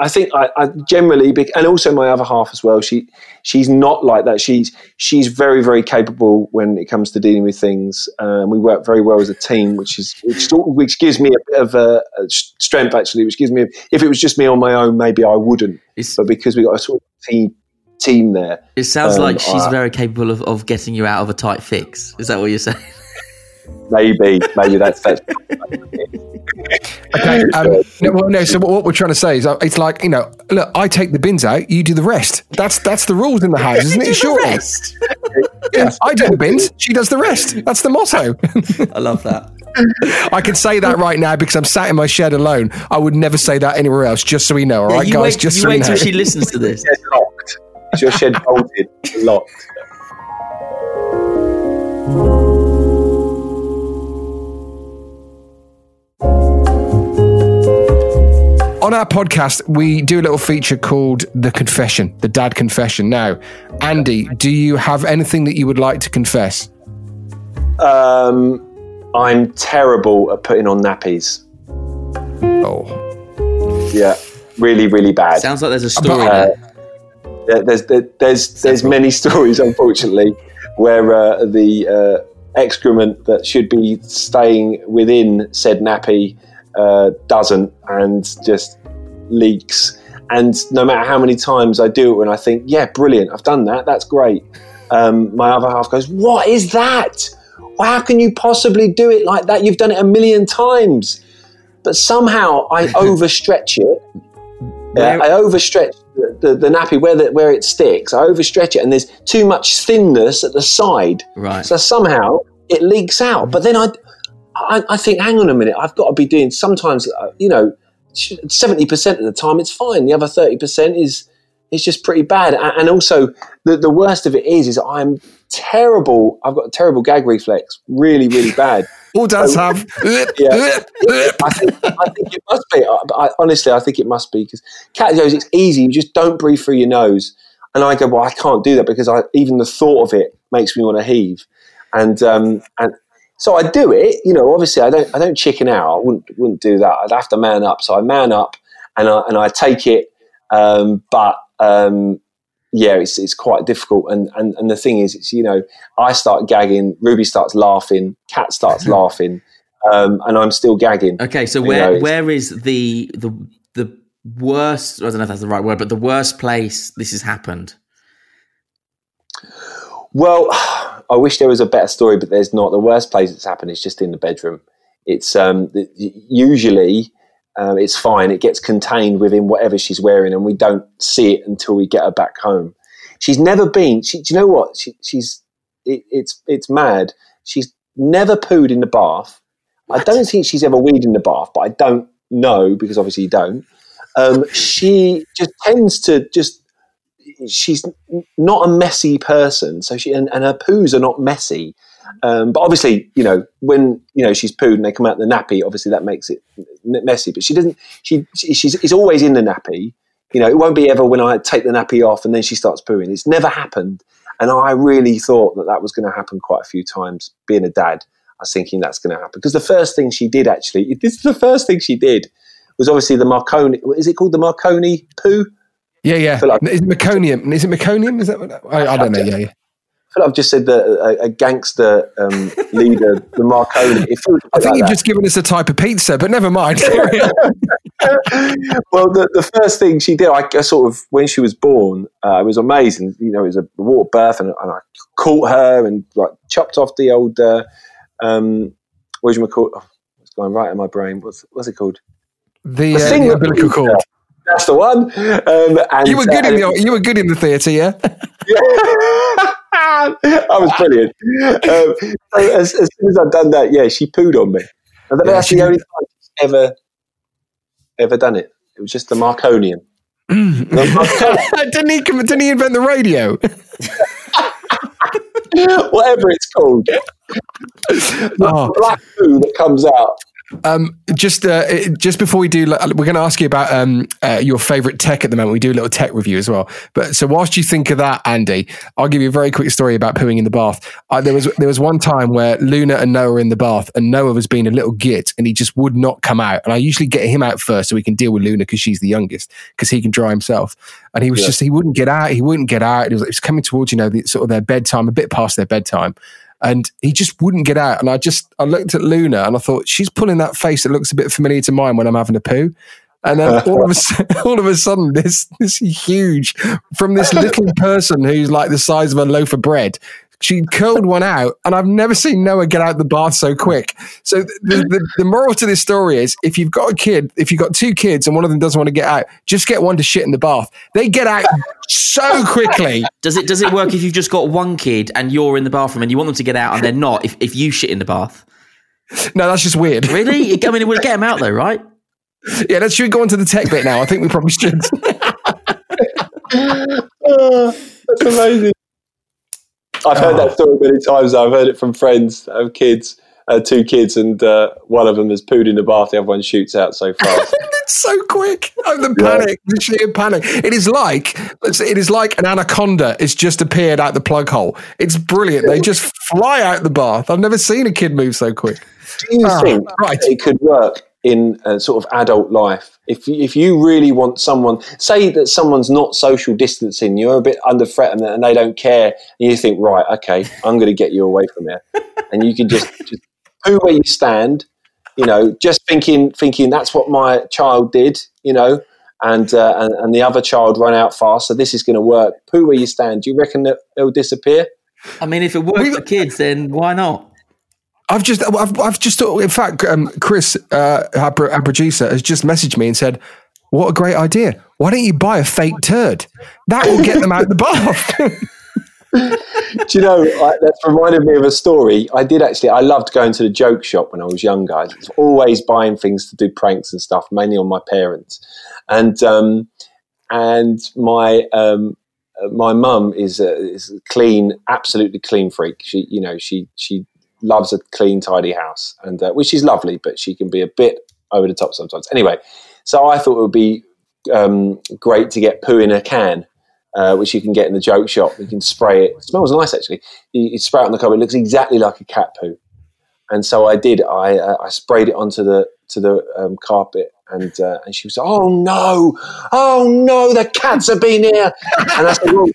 I think I, I generally, and also my other half as well. She she's not like that. She's she's very very capable when it comes to dealing with things. Um, we work very well as a team, which is which which gives me a bit of a, a strength actually. Which gives me, if it was just me on my own, maybe I wouldn't. It's, But because we got a sort of team team there, it sounds um, like she's I- very capable of, of getting you out of a tight fix. Is that what you're saying? Maybe maybe that's that's Okay. Um, no, well, no. So what we're trying to say is, uh, it's like you know, look, I take the bins out, you do the rest. That's that's the rules in the house, isn't it? Sure. Yeah, I do the bins, she does the rest. That's the motto. I love that. I can say that right now because I'm sat in my shed alone. I would never say that anywhere else. Just so we know, all right, you guys. wait, just you so we wait know. till she listens to this. shed locked. Is your shed bolted locked? On our podcast, we do a little feature called The Confession, the Dad Confession. Now, Andy, do you have anything that you would like to confess? Um, I'm terrible at putting on nappies. Oh, Yeah, really, really bad. Sounds like there's a story Uh, there. There- there's there, there's there's many stories, unfortunately, where uh, the uh, excrement that should be staying within said nappy uh, doesn't and just leaks. And no matter how many times I do it, when I think, yeah, brilliant, I've done that, that's great. Um, my other half goes, what is that? How can you possibly do it like that? You've done it a million times. But somehow I overstretch it. Yeah, I overstretch the, the, the nappy where the, where it sticks. I overstretch it, and there's too much thinness at the side. Right. So somehow it leaks out. But then I, I, I think, hang on a minute, I've got to be doing sometimes, uh, you know, seventy percent of the time it's fine. The other thirty percent is is just pretty bad. And also, the the worst of it is, is I'm terrible. I've got a terrible gag reflex, really, really bad. all dads have. Yeah. I think, I think it must be. I, honestly, I think it must be because Kat goes. It's easy. You just don't breathe through your nose. And I go, well, I can't do that because I, even the thought of it makes me want to heave. And um, and so I do it. You know, obviously, I don't I don't chicken out. I wouldn't wouldn't do that. I'd have to man up. So I man up and I and I take it. Um, but um, yeah, it's it's quite difficult. And, and and the thing is, it's you know, I start gagging. Ruby starts laughing. Kat starts laughing. Um, and I'm still gagging. Okay, so where know, where is the the the worst? I don't know if that's the right word, but the worst place this has happened. Well, I wish there was a better story, but there's not. The worst place it's happened is just in the bedroom. It's um, usually um, it's fine. It gets contained within whatever she's wearing, and we don't see it until we get her back home. She's never been. She, do you know what? She, she's it, it's it's mad. She's never pooed in the bath. I don't think she's ever weed in the bath, but I don't know because obviously you don't. Um, she just tends to just she's not a messy person, so she and, and her poos are not messy. Um, but obviously, you know, when you know she's pooed and they come out in the nappy, obviously that makes it messy. But she doesn't. She, she she's it's always in the nappy. You know, it won't be ever when I take the nappy off and then she starts pooing. It's never happened, and I really thought that that was going to happen quite a few times. Being a dad, I was thinking that's going to happen because the first thing she did actually, this is the first thing she did, was obviously the Marconi. Is it called the Marconi poo? Yeah, yeah. like- is it meconium? Is it meconium? Is that what? I, I don't know. Yeah, yeah. feel like I've just said the a, a gangster um, leader, the Marconi. I like think you've that. just given us a type of pizza, but never mind. well, the, the first thing she did, I, I sort of, when she was born, uh, it was amazing. You know, it was a water birth, and, and I caught her and like chopped off the old, uh, um, what do you call? Oh, it's going right in my brain. What's what's it called? the, The uh, thing the umbilical cord. That's the one. Um, and, You were good uh, in the you were good in the theatre, yeah. I was brilliant. Um, so as, as soon as I'd done that, yeah, she pooed on me. And Yeah, that's the only time she's ever ever done it. It was just the Marconian. The Marconian. didn't he? Didn't he invent the radio? whatever it's called. Oh. The black poo that comes out. Um, just uh, just before we do, we're going to ask you about um, uh, your favorite tech at the moment. We do a little tech review as well. But so whilst you think of that, Andy, I'll give you a very quick story about pooing in the bath. Uh, there was there was one time where Luna and Noah were in the bath, and Noah was being a little git, and he just would not come out. And I usually get him out first so we can deal with Luna because she's the youngest, because he can dry himself. And he was Yeah. just he wouldn't get out. He wouldn't get out. It was, it was coming towards you know the, sort of their bedtime, a bit past their bedtime and he just wouldn't get out. And I just I looked at Luna and I thought she's pulling that face that looks a bit familiar to mine when I'm having a poo. And then all of a all of a sudden, this this huge from this little person who's like the size of a loaf of bread. She curled one out, and I've never seen Noah get out the bath so quick. So the, the, the moral to this story is: if you've got a kid, if you've got two kids, and one of them doesn't want to get out, just get one to shit in the bath. They get out so quickly. Does it does it work if you've just got one kid and you're in the bathroom and you want them to get out and they're not? If if you shit in the bath, No, that's just weird. really? I mean, it would get them out though, right? Yeah, let's should we go on to the tech bit now. I think we probably should. Oh, that's amazing. I've heard that story many times. I've heard it from friends that have kids, uh, two kids, and uh, one of them has pooed in the bath. The other one shoots out so fast. it's so quick. Oh, the panic, the sheer panic. It is like it is like an anaconda has just appeared out the plug hole. It's brilliant. They just fly out the bath. I've never seen a kid move so quick. Do you Oh, think right. it could work in a sort of adult life? If you, if you really want someone, say that someone's not social distancing, you're a bit under threat and, and they don't care, and you think, right, okay, I'm going to get you away from here, and you can just, just poo where you stand, you know, just thinking thinking that's what my child did, you know. And, uh, and and the other child run out fast, so this is going to work. Poo where you stand. Do you reckon that it'll disappear? I mean, if it works for kids, then why not? I've just, I've, I've just, in fact, um, Chris, uh, our, our producer, has just messaged me and said, "What a great idea! Why don't you buy a fake turd? That will get them out of the bath." Do you know, I, that's reminded me of a story. I did actually, I loved going to the joke shop when I was younger. I was always buying things to do pranks and stuff, mainly on my parents. And, um, and my, um, uh, my mum is a, is a clean, absolutely clean freak. She, you know, she, she loves a clean, tidy house and, uh, which is lovely, but she can be a bit over the top sometimes. Anyway, so I thought it would be, um, great to get poo in a can uh, which you can get in the joke shop. You can spray it. It smells nice actually. You, you spray it on the carpet. It looks exactly like a cat poo. And so I did. I uh, I sprayed it onto the to the um, carpet, and uh, and she was like, "Oh no, oh no, the cats have been here." And I said, "Well."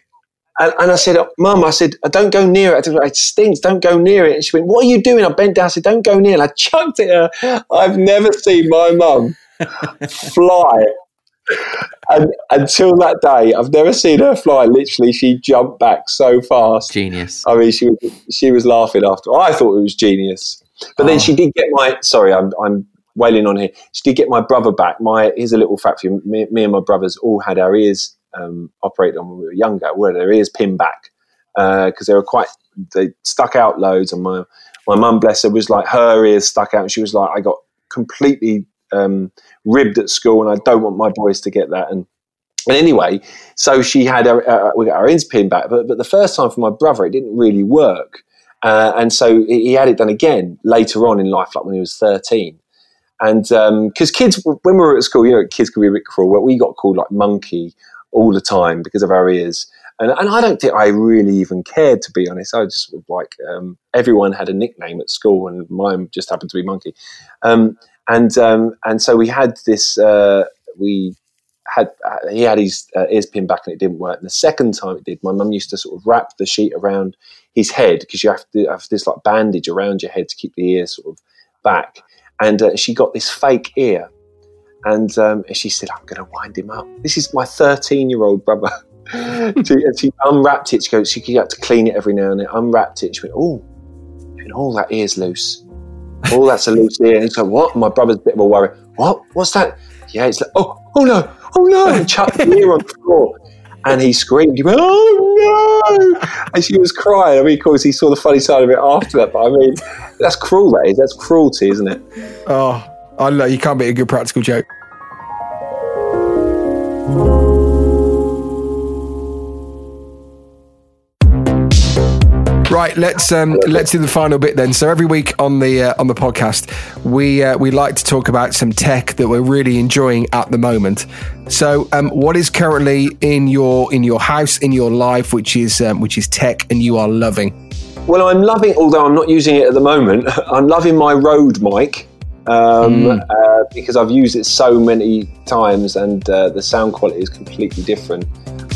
And, and I said, oh, Mum, I said, don't go near it. I said, It stinks. Don't go near it. And she went, What are you doing? I bent down. I said, Don't go near it. And I chucked it at her. I've never seen my mum fly and until that day, I've never seen her fly. Literally, she jumped back so fast. Genius. I mean, she was she was laughing after. I thought it was genius, but then Oh. she did get my. Sorry, I'm I'm wailing on here. She did get my brother back. My here's a little fact for you. Me, me and my brothers all had our ears um, operated on when we were younger. where our ears pinned back because they were quite they stuck out loads. And my my mum, bless her, was like her ears stuck out, and she was like, I got completely um, ribbed at school, and I don't want my boys to get that. And and anyway, so she had her, uh, we got our ends pinned back, but, but the first time for my brother, it didn't really work. Uh, and so he had it done again later on in life, like when he was 13. And because kids, when we were at school, you know, kids could be a bit cruel. Well, we got called like monkey all the time because of our ears. And, and I don't think I really even cared, to be honest. I just was like, um, everyone had a nickname at school, and mine just happened to be monkey. Um, and um, and so we had this, uh, we had uh, he had his uh, ears pinned back and it didn't work. And the second time it did, my mum used to sort of wrap the sheet around his head because you have to have this like bandage around your head to keep the ear sort of back. And uh, she got this fake ear, and um, she said, "I'm going to wind him up." This is my 13 year old brother. she, she, unwrapped it. She goes, she had to clean it every now and then. Unwrapped it. She went, "Oh, all that ear's loose. All that's a loose ear." And so, like, what? My brother's a bit of a worry. What? What's that? Yeah, it's like, oh, oh no, oh no, and chucked the ear on the floor. And he screamed, he went, oh no! And she was crying. I mean, of course, he saw the funny side of it after that, but I mean, that's cruel, that is. That's cruelty, isn't it? Oh, I know. You can't be a good practical joke. Let's um, let's do the final bit then. So every week on the uh, on the podcast, we uh, we like to talk about some tech that we're really enjoying at the moment. So, um, what is currently in your in your house in your life, which is um, which is tech, and you are loving? Well, I'm loving, although I'm not using it at the moment. I'm loving my Rode mic um, mm. uh, because I've used it so many times, and uh, the sound quality is completely different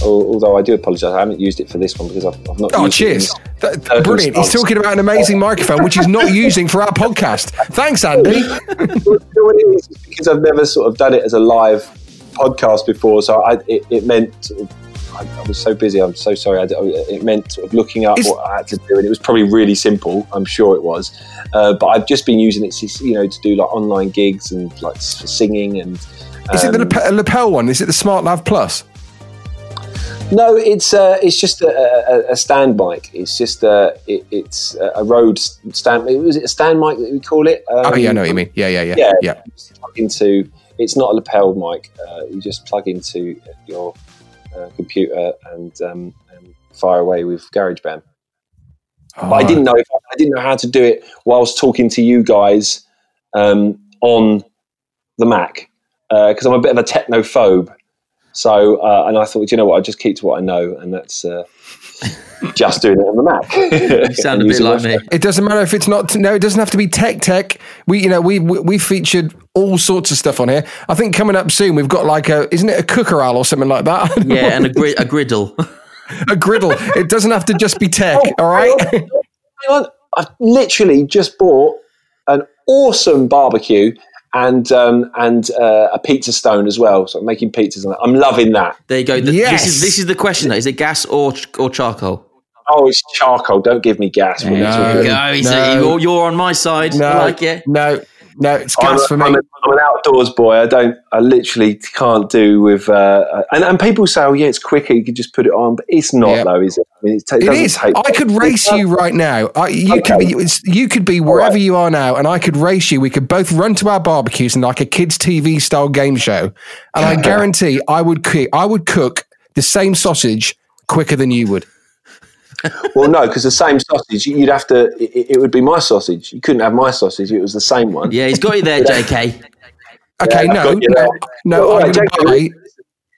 although I do apologise, I haven't used it for this one because I've, I've not. Oh, cheers! That, brilliant. He's talking about an amazing microphone, which he's not using for our podcast. Thanks, Andy. what it is, because I've never sort of done it as a live podcast before, so I, it, it, meant. Sort of, I, I, was so busy. I'm so sorry. I, it meant sort of looking up what I had to do, and it was probably really simple. I'm sure it was, uh, but I've just been using it, you know, to do like online gigs and like singing and. Um, is it the um, lapel, lapel one? Is it the Smart Lav Plus? No, it's uh, it's just a, a, a, stand mic. It's just a uh, it, it's a Rode stand. Was it a stand mic that we call it? Um, oh yeah, I know what you mean. Yeah, yeah, yeah, yeah. yeah. Plug into. It's not a lapel mic. Uh, you just plug into your uh, computer and, um, and fire away with GarageBand. Oh. But I didn't know if, I didn't know how to do it whilst talking to you guys um, on the Mac because uh, I'm a bit of a technophobe. So, uh, and I thought, you know what, I just keep to what I know, and that's uh, just doing it on the Mac. you sound a bit like me. It doesn't matter if it's not. No, it doesn't have to be tech. Tech. We, you know, we we featured all sorts of stuff on here. I think coming up soon, we've got like a, isn't it a cooker owl or something like that? Yeah, and a, gri- a griddle. a griddle. It doesn't have to just be tech. Oh, all right. Hang on. Hang on. I've literally just bought an awesome barbecue and um, and uh, a pizza stone as well. So I'm making pizzas. I'm loving that. There you go. The, yes. This is this is the question. Though. Is it gas or or charcoal? Oh, it's charcoal. Don't give me gas. There you go. No. You're, you're on my side. No. I like it. No, no, it's gas I'm, for me. I'm, a, I'm, an outdoors boy. I don't. I literally can't do with. Uh, and, and people say, "Oh, yeah, it's quicker. You can just put it on," but it's not, yep. though, is it? I mean, it, it is. Take, I could race you right now. I, you okay. could be. You could be wherever right. you are now, and I could race you. We could both run to our barbecues and like a kids' TV style game show, and I guarantee I would cook. I would cook the same sausage quicker than you would well, no, because the same sausage, you'd have to. It, it, would be my sausage. You couldn't have my sausage. It was the same one. Yeah, he's got you there, J.K. okay, yeah, no, no, no, well, right, JK,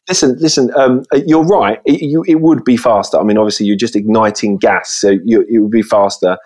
Listen, listen. Um, you're right. It, you, it would be faster. I mean, obviously, you're just igniting gas, so you, it would be faster.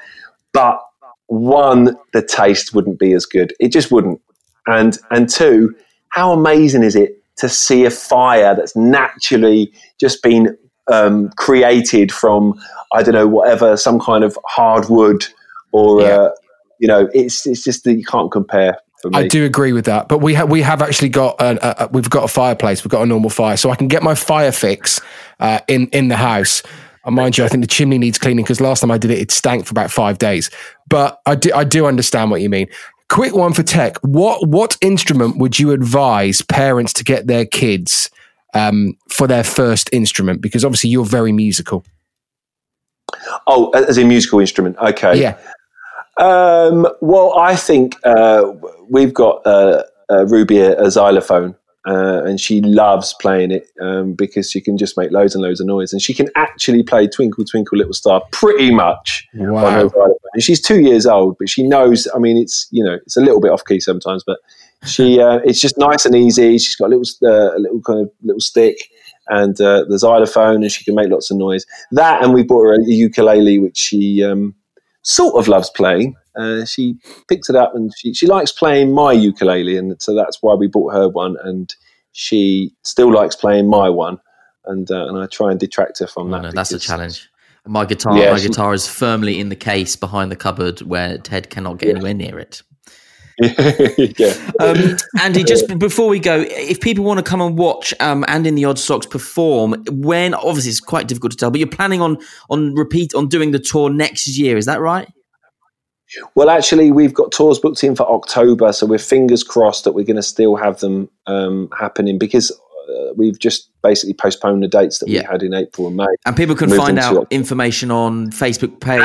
But one, the taste wouldn't be as good. It just wouldn't. And and two, how amazing is it to see a fire that's naturally just been um, created from I don't know whatever some kind of hardwood or yeah. uh, you know it's it's just that you can't compare. I do agree with that, but we have we have actually got a, a, we've got a fireplace. We've got a normal fire, so I can get my fire fix uh, in in the house. And mind you, I think the chimney needs cleaning because last time I did it, it stank for about five days. But I do I do understand what you mean. Quick one for tech. What what instrument would you advise parents to get their kids um, for their first instrument? Because obviously you're very musical. Oh, as a musical instrument. Okay. Yeah. Um, well, I think uh, we've got uh, uh, Ruby a, a xylophone, uh, and she loves playing it um, because she can just make loads and loads of noise, and she can actually play "Twinkle Twinkle Little Star" pretty much wow. on her xylophone. And she's two years old, but she knows. I mean, it's you know, it's a little bit off key sometimes, but she uh, it's just nice and easy. She's got a little uh, a little kind of little stick and uh, the xylophone, and she can make lots of noise. That, and we bought her a ukulele, which she um, sort of loves playing. Uh, she picks it up and she, she likes playing my ukulele, and so that's why we bought her one. And she still likes playing my one, and uh, and I try and detract her from Oh, that. no, that's a challenge. My guitar, Yeah, my she- guitar is firmly in the case behind the cupboard where Ted cannot get anywhere near it. yeah. Um, Andy, just before we go, if people want to come and watch um, and in the Odd Socks perform, when obviously it's quite difficult to tell, but you're planning on on repeat on doing the tour next year, is that right? Well, actually, we've got tours booked in for October, so we're fingers crossed that we're going to still have them um, happening because uh, we've just basically postponed the dates that Yeah. we had in April and May. And people can find out information on Facebook page.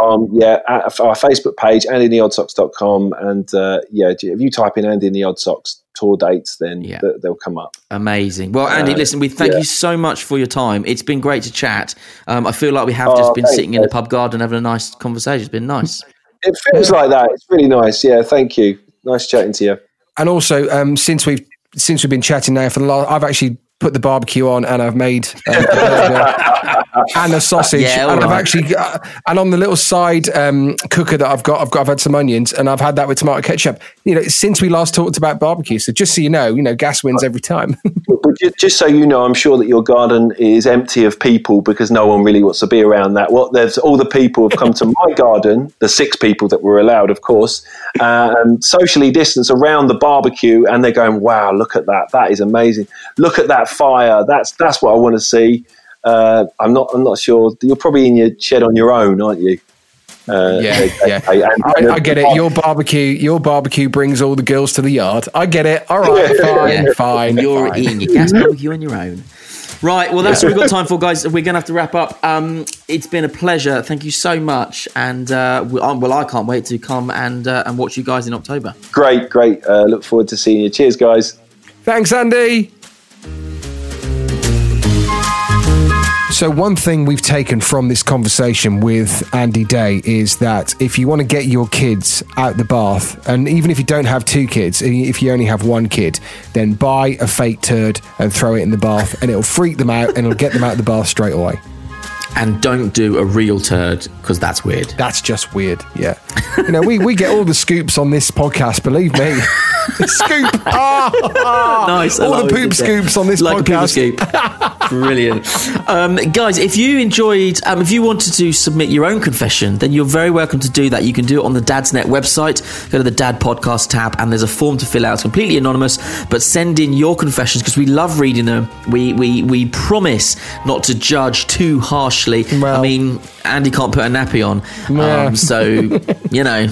AndyInTheOddSocks.com, yeah, our Facebook page, AndyInTheOddSocks.com, and uh, yeah, if you type in Andy in the Odd Socks tour dates, then Yeah. th- they'll come up. Amazing. Well, Andy, Uh, listen, we thank yeah. you so much for your time. It's been great to chat. Um, I feel like we have Oh, just been thanks, sitting in the pub garden having a nice conversation. It's been nice. It feels like that. It's really nice. Yeah, thank you. Nice chatting to you. And also, um, since we've since we've been chatting now for the last, I've actually put the barbecue on and I've made um, a and a sausage, Yeah, all and I've actually uh, and on the little side um, cooker that I've got, I've got I've had some onions and I've had that with tomato ketchup. You know, since we last talked about barbecue, so just so you know, you know, gas wins every time. But just so you know, I'm sure that your garden is empty of people because no one really wants to be around that. What there's all the people have come to my garden, the six people that were allowed, of course, um, socially distanced around the barbecue, and they're going, "Wow, look at that! That is amazing! Look at that fire! That's that's what I want to see." Uh, I'm not. I'm not sure. You're probably in your shed on your own, aren't you? Uh, yeah, they- they- yeah. and- I, I get it. Your barbecue, your barbecue brings all the girls to the yard. I get it. All right, fine, Yeah. fine. You're fine. eating your gas barbecue on your own. Right, well, that's what we've got time for, guys. We're going to have to wrap up. Um, it's been a pleasure. Thank you so much. And, uh, we- um, well, I can't wait to come and, uh, and watch you guys in October. great, great. Uh, look forward to seeing you. Cheers, guys. Thanks, Andy. So, one thing we've taken from this conversation with Andy Day is that if you want to get your kids out the bath, and even if you don't have two kids, if you only have one kid, then buy a fake turd and throw it in the bath, and it'll freak them out and it'll get them out of the bath straight away. And don't do a real turd because that's weird. That's just weird. Yeah. You know, we, we get all the scoops on this podcast, believe me. Scoop. Ah, nice. All the poop scoops on this like podcast. A poop scoop. Brilliant, um, guys. If you enjoyed, um, if you wanted to submit your own confession, then you're very welcome to do that. You can do it on the Dad's Net website. Go to the Dad Podcast tab, and there's a form to fill out. It's completely anonymous, but send in your confessions because we love reading them. We we we promise not to judge too harshly. I mean, Andy can't put a nappy on, Yeah. um, so you know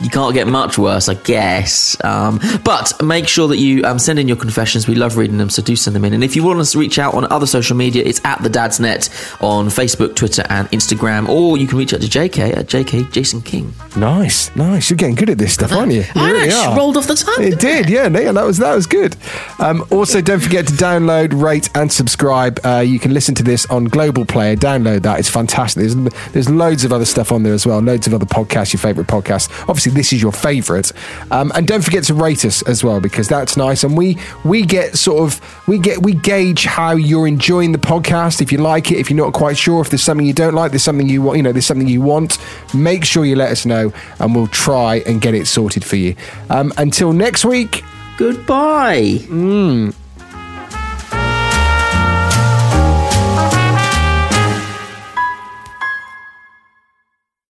you can't get much worse, I guess. Um, but make sure that you um, send in your confessions. We love reading them, so do send them in. And if you want us to reach out on other social media, it's at the Dad's Net on Facebook, Twitter, and Instagram. Or you can reach out to JK at JK Jason King. Nice, nice. You're getting good at this stuff, aren't you? You I really actually are. rolled off the tongue. It did, yeah. no, that was that was good. Um, also, don't forget to download, rate, and subscribe. Uh, you can listen to this on Global Player. Download that; it's fantastic. There's there's loads of other stuff on there as well. Loads of other podcasts, your favorite podcasts. Obviously, this is your favorite. Um, and don't forget to rate us as well because that's nice. And we we get sort of we get we gauge how you're enjoying the podcast. If you like it, if you're not quite sure, if there's something you don't like, there's something you want, you know, there's something you want. Make sure you let us know, and we'll try and get it sorted for you. Um, until next week. Goodbye. Mm.